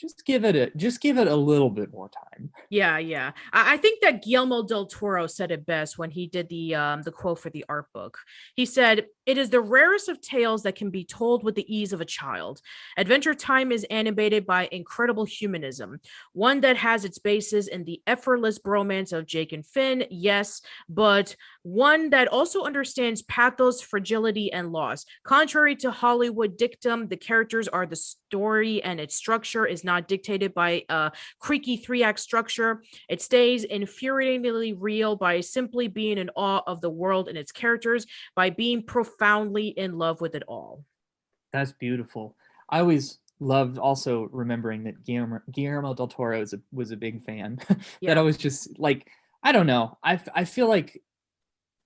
just give it a just give it a little bit more time. Yeah, yeah. I, think that Guillermo del Toro said it best when he did the um the quote for the art book. He said, "It is the rarest of tales that can be told with the ease of a child. Adventure Time is animated by incredible humanism, one that has its basis in the effortless bromance of Jake and Finn, yes, but one that also understands pathos, fragility, and loss. Contrary to Hollywood dictum, the characters are the story and its structure is not dictated by a creaky three act structure. It stays infuriatingly real by simply being in awe of the world and its characters, by being profoundly in love with it all. That's beautiful. I always loved also remembering that Guillermo, Guillermo del Toro was a, was a big fan. yeah. that I was just like, I don't know. I, I feel like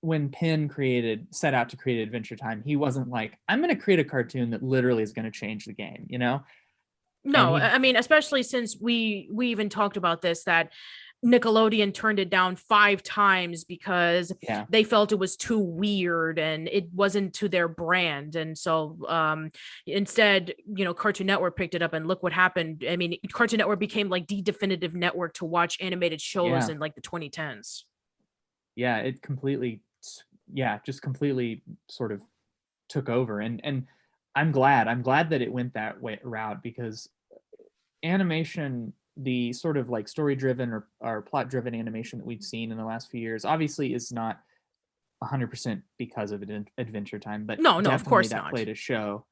when Penn created set out to create Adventure Time, he wasn't like, I'm going to create a cartoon that literally is going to change the game, you know? No, he, I mean, especially since we we even talked about this that Nickelodeon turned it down five times because yeah. they felt it was too weird and it wasn't to their brand. And so um, instead, you know, Cartoon Network picked it up and look what happened. I mean, Cartoon Network became like the definitive network to watch animated shows yeah. in like the 2010s. Yeah, it completely yeah, just completely sort of took over. And and I'm glad. I'm glad that it went that way route because animation, the sort of like story driven or, or plot driven animation that we've seen in the last few years, obviously is not 100% because of Adventure Time, but no, no, of course that not. played a show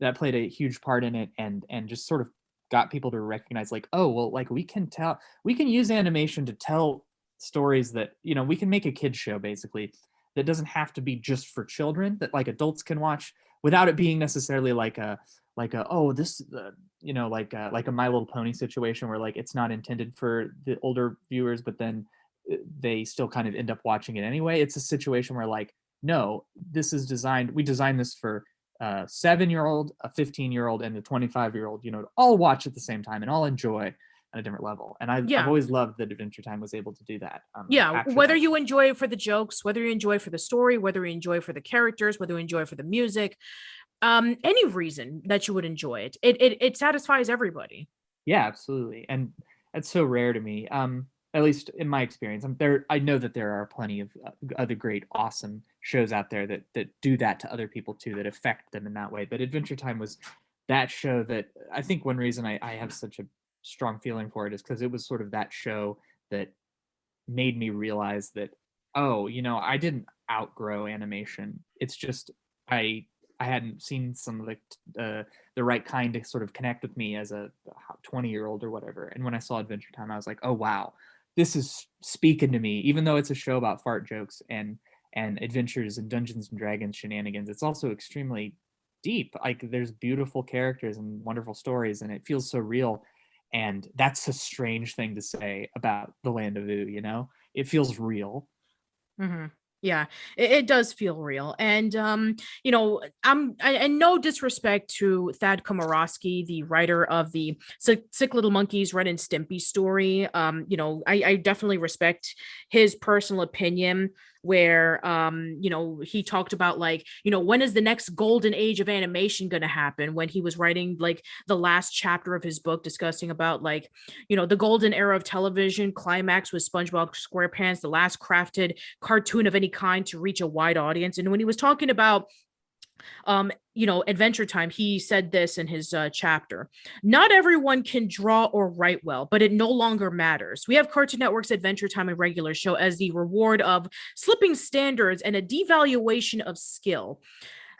that played a huge part in it, and and just sort of got people to recognize like, oh, well, like we can tell, we can use animation to tell stories that you know we can make a kids show basically that doesn't have to be just for children that like adults can watch without it being necessarily like a like a oh this uh, you know like a, like a my little pony situation where like it's not intended for the older viewers but then uh, they still kind of end up watching it anyway. It's a situation where like, no, this is designed. We designed this for a seven year old, a 15 year old, and a 25 year old. You know, to all watch at the same time and all enjoy at a different level. And I've, Yeah. I've always loved that Adventure Time was able to do that. Um, yeah whether you enjoy it for the jokes whether you enjoy it for the story whether you enjoy it for the characters whether you enjoy it for the music um any reason that you would enjoy it it it, it satisfies everybody Yeah, absolutely. And that's so rare to me. Um, at least in my experience, I'm there. I know that there are plenty of uh, other great, awesome shows out there that that do that to other people too, that affect them in that way. But Adventure Time was that show that I think one reason I, I have such a strong feeling for it is because it was sort of that show that made me realize that oh, you know, I didn't outgrow animation. It's just I I hadn't seen some of the uh, the right kind to sort of connect with me as a 20 year old or whatever. And when I saw Adventure Time, I was like, oh wow, this is speaking to me. Even though it's a show about fart jokes and and adventures and Dungeons and Dragons shenanigans, it's also extremely deep. Like there's beautiful characters and wonderful stories, and it feels so real. And that's a strange thing to say about the Land of Ooo. You know, it feels real. hmm Yeah, it, it does feel real. And um, you know, I'm and no disrespect to Thad Komorowski, the writer of the Sick, Sick Little Monkeys Ren and Stimpy story. Um, you know, I, I definitely respect his personal opinion where um, you know, he talked about like, you know, when is the next golden age of animation gonna happen? When he was writing like the last chapter of his book discussing about like you know the golden era of television climax with spongebob squarepants the last crafted cartoon of any kind to reach a wide audience. And when he was talking about um you know adventure time he said this in his uh, chapter not everyone can draw or write well but it no longer matters. We have cartoon network's adventure time and regular show as the reward of slipping standards and a devaluation of skill.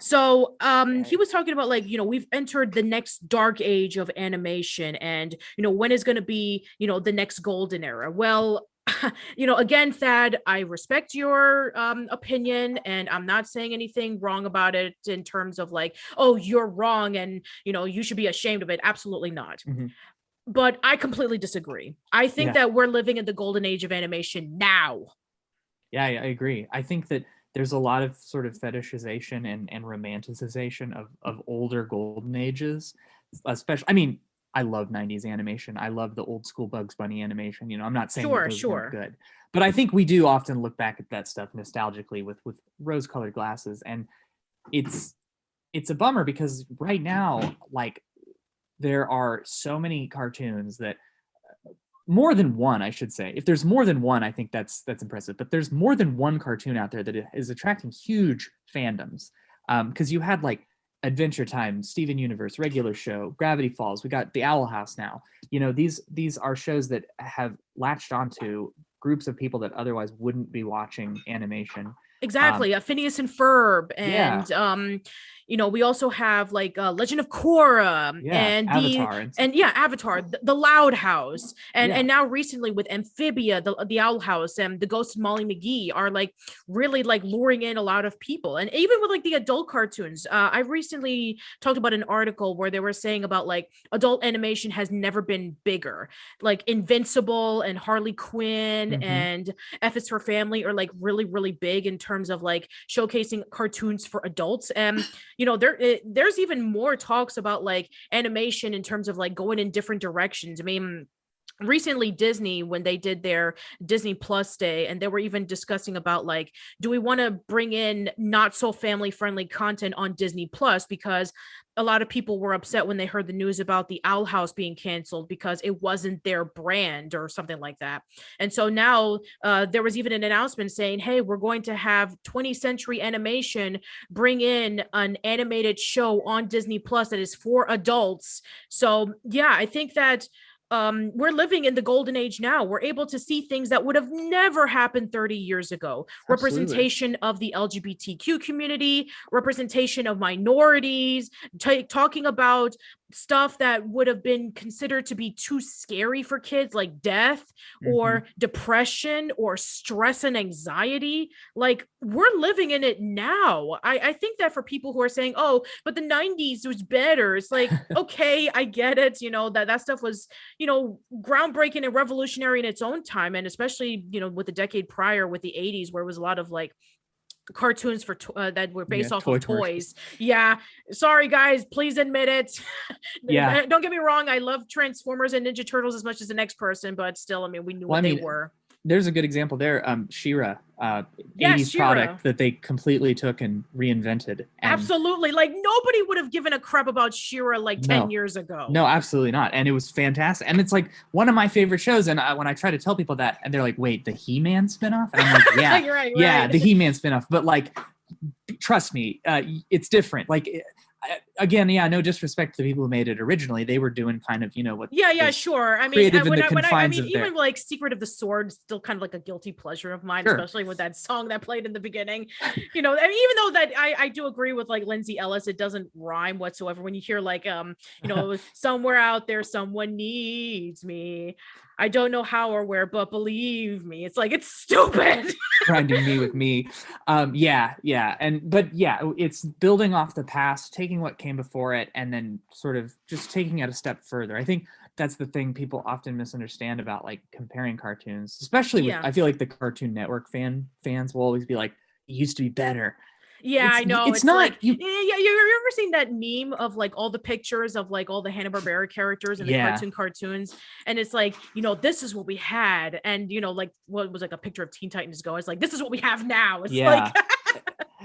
So um he was talking about like you know we've entered the next dark age of animation and you know when is going to be you know the next golden era? Well you know again thad i respect your um opinion and i'm not saying anything wrong about it in terms of like oh you're wrong and you know you should be ashamed of it absolutely not Mhm. but i completely disagree i think Yeah. that we're living in the golden age of animation now Yeah, I I agree. I think that there's a lot of sort of fetishization and, and romanticization of, of older golden ages, especially. I mean, I love 90s animation. I love the old school Bugs Bunny animation. You know, I'm not saying Sure, sure. good, but I think we do often look back at that stuff nostalgically with with rose colored glasses, and it's it's a bummer because right now, like, there are so many cartoons that uh, more than one i should say if there's more than one i think that's that's impressive but there's more than one cartoon out there that is attracting huge fandoms um, because you had like adventure time steven universe regular show gravity falls we got the owl house now. You know these these are shows that have latched onto groups of people that otherwise wouldn't be watching animation exactly uh, phineas and ferb yeah. and um you know we also have like uh, legend of korra yeah and the avatar and, and yeah avatar the, the loud house and Yeah. and now recently with amphibia the, the owl house and the ghost of molly mcgee are like really like luring in a lot of people and even with like the adult cartoons uh, i recently talked about an article where they were saying about like adult animation has never been bigger like invincible and harley quinn Mhm. and f is for family are like really really big in terms of like showcasing cartoons for adults and you know there it, there's even more talks about like animation in terms of like going in different directions. I mean recently disney when they did their disney plus day and they were even discussing about like do we want to bring in not so family friendly content on disney plus? because a lot of people were upset when they heard the news about the owl house being canceled because it wasn't their brand or something like that. And so now uh, there was even an announcement saying hey we're going to have 20th century animation bring in an animated show on disney plus that is for adults. So yeah i think that um we're living in the golden age now we're able to see things that would have never happened 30 years ago Absolutely. representation of the lgbtq community representation of minorities ta- talking about stuff that would have been considered to be too scary for kids like death mm-hmm. or depression or stress and anxiety like we're living in it now I, I think that for people who are saying oh but the 90s was better it's like okay i get it you know that that stuff was you know groundbreaking and revolutionary in its own time and especially you know with the decade prior with the 80s where it was a lot of like cartoons for to- uh, that were based yeah, off toy of toys. Yeah, sorry guys, please admit it. yeah, don't get me wrong. I love Transformers and Ninja Turtles as much as the next person, but still, I mean, we knew well, what I mean, they were there's a good example there. Um, She-Ra, uh, yes, 80s She-Ra. product that they completely took and reinvented. And absolutely, like nobody would have given a crap about She-Ra like ten no, years ago. No, absolutely not. And it was fantastic. And it's like one of my favorite shows. And I, when I try to tell people that, and they're like, "Wait, the He-Man spinoff?" And I'm like, "Yeah, right, yeah, right. the He-Man spinoff." But like, trust me, uh, it's different. Like again, yeah, no disrespect to the people who made it originally. They were doing kind of, you know, what. Yeah, yeah, sure. I mean, when, I, when I, I, mean, even their... like Secret of the Sword, still kind of like a guilty pleasure of mine, sure. especially with that song that played in the beginning. You know, I mean, even though that I, I do agree with like Lindsay Ellis, it doesn't rhyme whatsoever. When you hear like, um, you know, somewhere out there, someone needs me. I don't know how or where, but believe me, it's like it's stupid. Grinding me with me. Um, yeah, yeah. And but yeah, it's building off the past, taking what came before it, and then sort of just taking it a step further. I think that's the thing people often misunderstand about like comparing cartoons, especially with yeah. I feel like the Cartoon Network fan fans will always be like, it used to be better. Yeah, it's, I know. It's, it's not. Like, you, yeah, yeah. You, ever seen that meme of like all the pictures of like all the Hanna Barbera characters and the cartoon cartoons, and it's like you know this is what we had, and you know like what was like a picture of Teen Titans Go. It's like this is what we have now. It's yeah. like.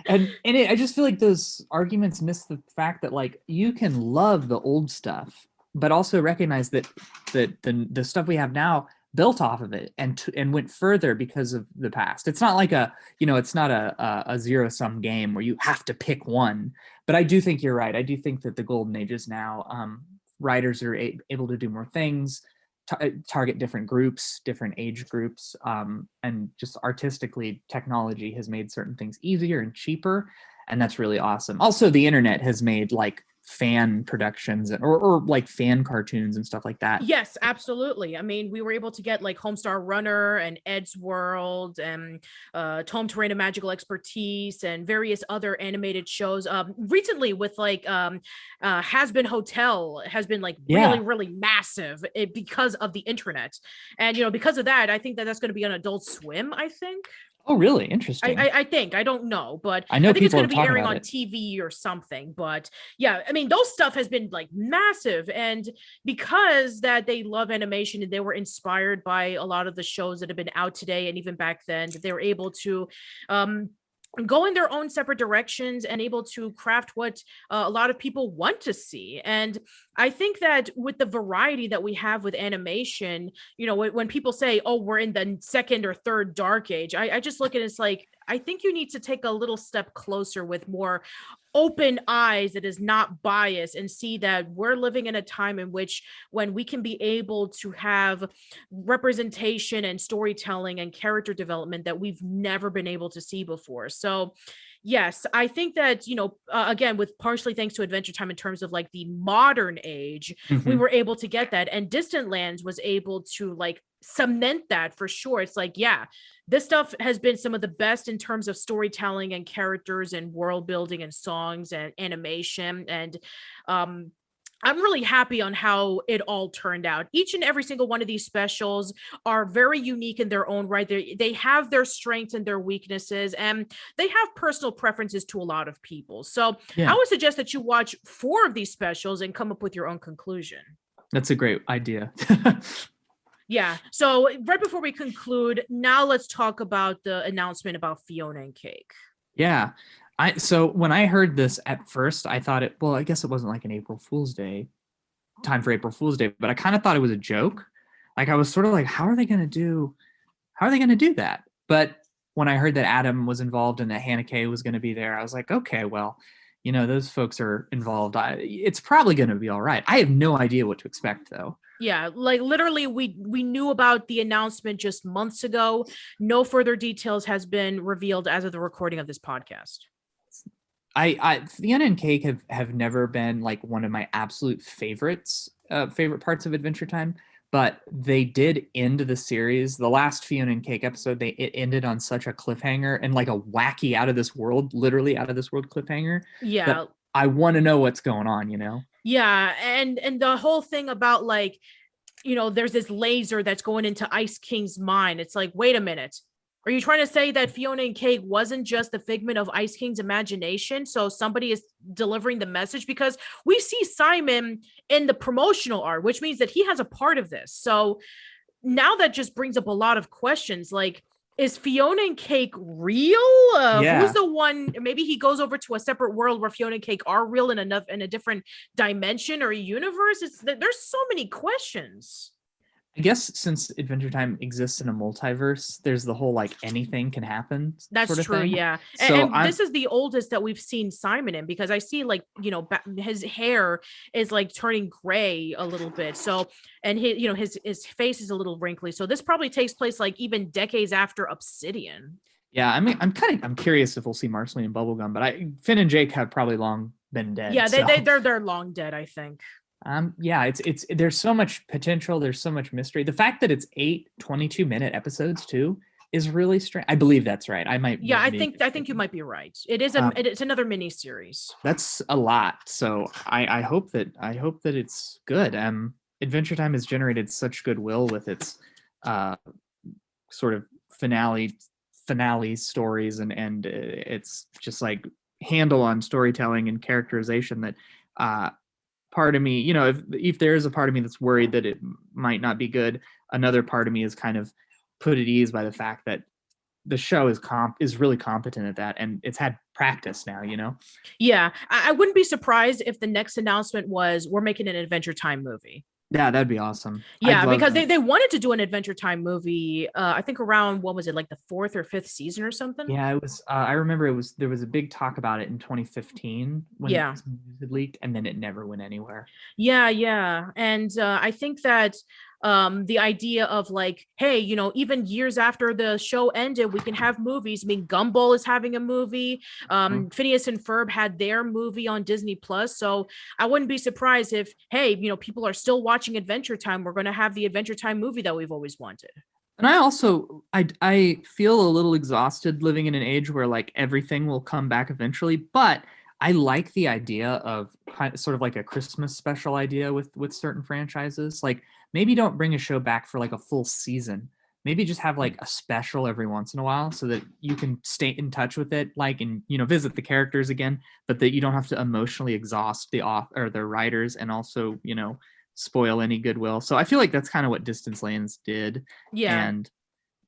and and it, I just feel like those arguments miss the fact that like you can love the old stuff, but also recognize that that the the stuff we have now built off of it and t- and went further because of the past. It's not like a you know it's not a a, a zero sum game where you have to pick one. But I do think you're right. I do think that the golden age is now. Um, writers are a- able to do more things, t- uh, target different groups, different age groups, um, and just artistically, technology has made certain things easier and cheaper, and that's really awesome. Also, the internet has made like fan productions or, or like fan cartoons and stuff like that. Yes, absolutely. I mean, we were able to get like Homestar Runner and Eddsworld and uh, Tome Terrain of Magical Expertise and various other animated shows. Um, recently with like um, uh, Hazbin Hotel has been like yeah. really, really massive eh, because of the internet. And, you know, because of that, I think that that's going to be on Adult Swim, I think. Oh, really? Interesting. I, I, I, think I don't know, but I know I think it's going to be airing on it. TV or something. But yeah, I mean, those stuff has been like massive, and because that they love animation and they were inspired by a lot of the shows that have been out today and even back then, they were able to um go in their own separate directions and able to craft what uh, a lot of people want to see. And i think that with the variety that we have with animation you know when, people say oh we're in the second or third dark age i, I just look at it as like i think you need to take a little step closer with more open eyes that is not biased and see that we're living in a time in which when we can be able to have representation and storytelling and character development that we've never been able to see before. So yes i think that you know uh, again with partially thanks to adventure time in terms of like the modern age mm-hmm. we were able to get that and distant lands was able to like cement that for sure it's like yeah this stuff has been some of the best in terms of storytelling and characters and world building and songs and animation and um I'm really happy on how it all turned out. Each and every single one of these specials are very unique in their own right. They they have their strengths and their weaknesses, and they have personal preferences to a lot of people. So yeah. I would suggest that you watch four of these specials and come up with your own conclusion. That's a great idea. yeah. So right before we conclude, now let's talk about the announcement about Fiona and Cake. Yeah. I so when I heard this at first, I thought it. Well, I guess it wasn't like an April Fool's Day time for April Fool's Day, but I kind of thought it was a joke. Like I was sort of like, how are they going to do? How are they going to do that? But when I heard that Adam was involved and that Hannah Kay was going to be there, I was like, okay, well, you know, those folks are involved. I, it's probably going to be all right. I have no idea what to expect though. Yeah, like literally we we knew about the announcement just months ago. No further details has been revealed as of the recording of this podcast I, I Fiona and Cake have have never been like one of my absolute favorites, uh, favorite parts of Adventure Time. But they did end the series. The last Fiona and Cake episode, they it ended on such a cliffhanger and like a wacky out of this world, literally out of this world cliffhanger. Yeah. I want to know what's going on, you know? Yeah, and and the whole thing about like, you know, there's this laser that's going into Ice King's mind. It's like, wait a minute. Are you trying to say that Fiona and Cake wasn't just the figment of Ice King's imagination? So somebody is delivering the message because we see Simon in the promotional art, which means that he has a part of this. So now that just brings up a lot of questions like is Fiona and Cake real? Uh, Yeah. Who's the one? Maybe he goes over to a separate world where Fiona and Cake are real in enough in a different dimension or universe. It's there's so many questions. I guess since Adventure Time exists in a multiverse, there's the whole like anything can happen. That's sort of true. thing. Yeah. And, So and this is the oldest that we've seen Simon in because I see like, you know, his hair is like turning gray a little bit. So, and he, you know, his, his face is a little wrinkly. So this probably takes place like even decades after Obsidian. Yeah, I mean, I'm kind of I'm curious if we'll see Marceline and Bubblegum, but I Finn and Jake have probably long been dead. yeah. They, so, they, they're, they're long dead, I think. Um, yeah, it's it's there's so much potential. There's so much mystery. The fact that it's eight 22 minute episodes too is really strange. I believe that's right. I might. Yeah. I think, I think you might be right. It is a, Um, it's another mini series. That's a lot. So I I hope that I hope that it's good. Um, Adventure Time has generated such goodwill with its uh sort of finale finale stories and and uh, it's just like handle on storytelling and characterization that uh part of me you know if if there is a part of me that's worried that it might not be good another part of me is kind of put at ease by the fact that the show is comp is really competent at that and it's had practice now you know Yeah. I, I wouldn't be surprised if the next announcement was we're making an Adventure Time movie. Yeah, that'd be awesome. Yeah, because that. they, they wanted to do an Adventure Time movie. Uh, I think around what was it, like the fourth or fifth season or something? Yeah, it was. Uh, I remember it was. There was a big talk about it in 2015 when Yeah. had leaked, and then it never went anywhere. Yeah, yeah. And uh, I think that um the idea of like hey you know even years after the show ended we can have movies i mean gumball is having a movie um phineas and ferb had their movie on disney plus so i wouldn't be surprised if hey you know people are still watching adventure time we're going to have the adventure time movie that we've always wanted And I also, I, I feel a little exhausted living in an age where like everything will come back eventually. But I like the idea of kind sort of like a Christmas special idea with with certain franchises. Like maybe don't bring a show back for like a full season. Maybe just have hmm. like a special every once in a while so that you can stay in touch with it, like and you know visit the characters again, but that you don't have to emotionally exhaust the author or the writers and also you know spoil any goodwill. So I feel like that's kind of what Distant Lands did yeah and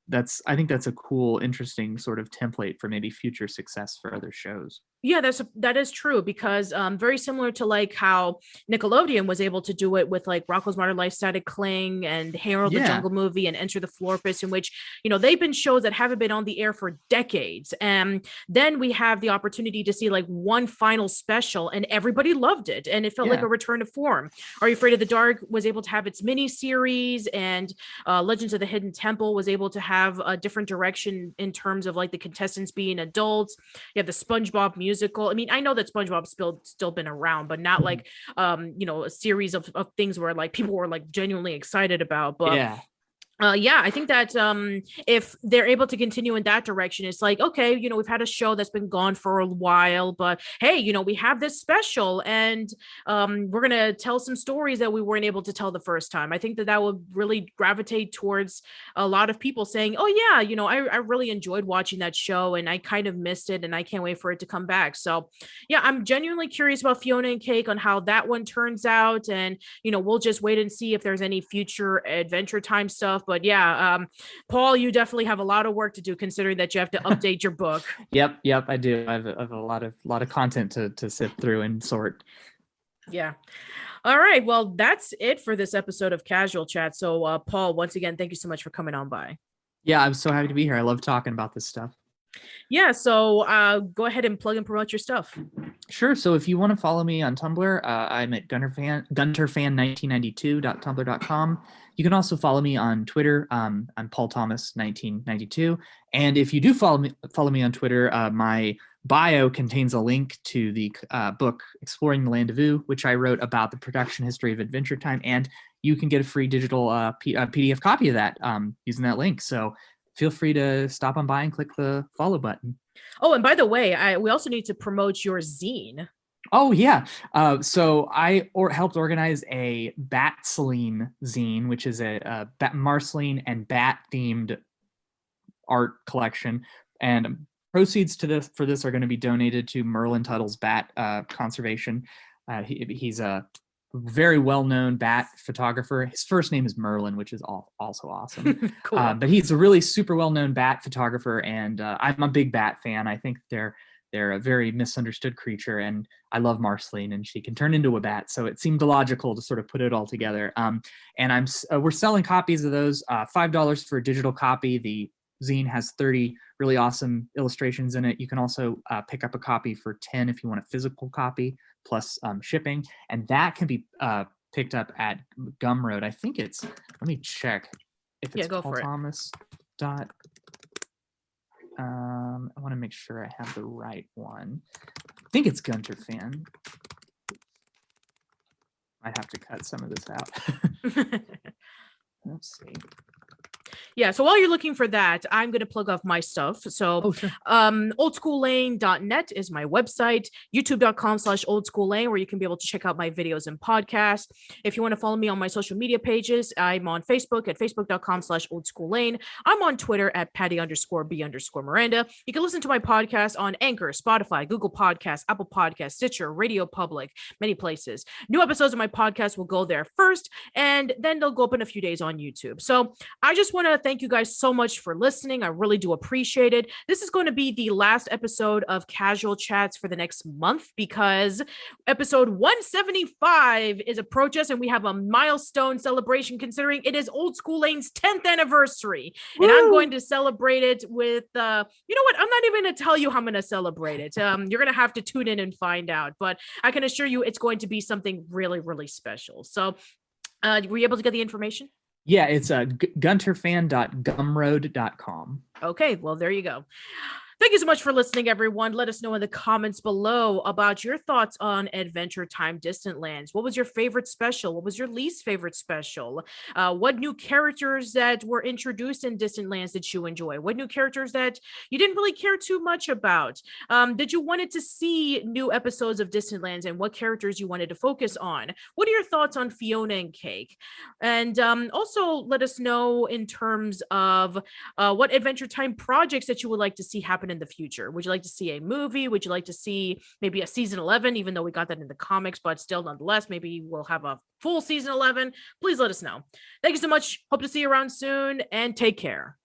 that's i think that's a cool interesting sort of template for maybe future success for other shows Yeah, that's that is true because um, very similar to like how Nickelodeon was able to do it with like Rocko's Modern Life Static Cling and Harold the Jungle Movie and Enter the Florpus, in which you know they've been shows that haven't been on the air for decades, and then we have the opportunity to see like one final special, and everybody loved it, and it felt like a return to form. Are You Afraid of the Dark was able to have its mini series, and uh, Legends of the Hidden Temple was able to have a different direction in terms of like the contestants being adults. You have the SpongeBob musical. I mean, I know that SpongeBob's still still been around, but not Mhm. like um, you know, a series of, of things where like people were like genuinely excited about. But yeah uh yeah i think that um if they're able to continue in that direction it's like okay you know we've had a show that's been gone for a while but hey you know we have this special and um we're gonna tell some stories that we weren't able to tell the first time. I think that that would really gravitate towards a lot of people saying oh yeah you know i, I really enjoyed watching that show and i kind of missed it and i can't wait for it to come back. So yeah i'm genuinely curious about fiona and cake on how that one turns out and you know we'll just wait and see if there's any future adventure time stuff but yeah um paul you definitely have a lot of work to do considering that you have to update your book. Yep yep i do. I have, a- I have a lot of lot of content to to sift through and sort. Yeah. All right well that's it for this episode of casual chat. So uh paul once again thank you so much for coming on by. Yeah i'm so happy to be here. I love talking about this stuff yeah so uh go ahead and plug and promote your stuff Sure. So if you want to follow me on Tumblr, uh, I'm at gunterfan gunterfan1992.tumblr.com. You can also follow me on Twitter. Um, I'm Paul Thomas 1992. And if you do follow me follow me on Twitter, uh, my bio contains a link to the uh, book Exploring the Land of Ooo, which I wrote about the production history of Adventure Time, and you can get a free digital uh, P- uh, PDF copy of that um, using that link. So feel free to stop on by and click the follow button. Oh, and by the way, I we also need to promote your zine. Oh yeah. Uh, so I or helped organize a Bat Celine zine, which is a, a Bat Marceline and Bat themed art collection, and proceeds to this for this are going to be donated to Merlin Tuttle's Bat uh, Conservation. Uh, he, he's a very well-known bat photographer. His first name is Merlin, which is all, also awesome. cool. Uh, but he's a really super well-known bat photographer, and uh, I'm a big bat fan. I think they're they're a very misunderstood creature, and I love Marceline, and she can turn into a bat. So it seemed logical to sort of put it all together. Um, and I'm uh, we're selling copies of those, uh, five dollars for a digital copy. The zine has 30 really awesome illustrations in it. You can also uh, pick up a copy for 10 if you want a physical copy plus um, shipping, and that can be uh, picked up at Gumroad. I think it's. Let me check if it's Yeah, go Paul for it. Thomas dot. Um, I want to make sure I have the right one. I think it's Gunter Fan. Might have to cut some of this out. Let's see. Yeah. So while you're looking for that, I'm going to plug off my stuff. So Oh, sure. um oldschoollane.net is my website youtube.com slash old school lane where you can be able to check out my videos and podcasts if you want to follow me on my social media pages i'm on facebook at facebook.com slash old school lane i'm on twitter at patty underscore b underscore miranda you can listen to my podcast on anchor spotify google podcasts apple podcasts stitcher radio public many places new episodes of my podcast will go there first and then they'll go up in a few days on youtube so I just want to thank you guys so much for listening. I really do appreciate it. This is going to be the last episode of Casual Chats for the next month because episode 175 is approaching us and we have a milestone celebration considering it is Old School Lane's 10th anniversary. And I'm going to celebrate it with uh you know what? I'm not even going to tell you how I'm going to celebrate it. Um you're going to have to tune in and find out, but I can assure you it's going to be something really really special. So uh, were you able to get the information? Yeah, it's uh, gunterfan.gumroad.com. Okay, well, there you go. Thank you so much for listening, everyone. Let us know in the comments below about your thoughts on Adventure Time Distant Lands. What was your favorite special? What was your least favorite special? Uh, what new characters that were introduced in Distant Lands did you enjoy? What new characters that you didn't really care too much about? Um, did you wanted to see new episodes of Distant Lands and what characters you wanted to focus on? What are your thoughts on Fiona and Cake? And um, also let us know in terms of uh, what Adventure Time projects that you would like to see happen in the future. Would you like to see a movie? Would you like to see maybe a season 11, even though we got that in the comics, but still, nonetheless, maybe we'll have a full season 11? Please let us know. Thank you so much. Hope to see you around soon and take care.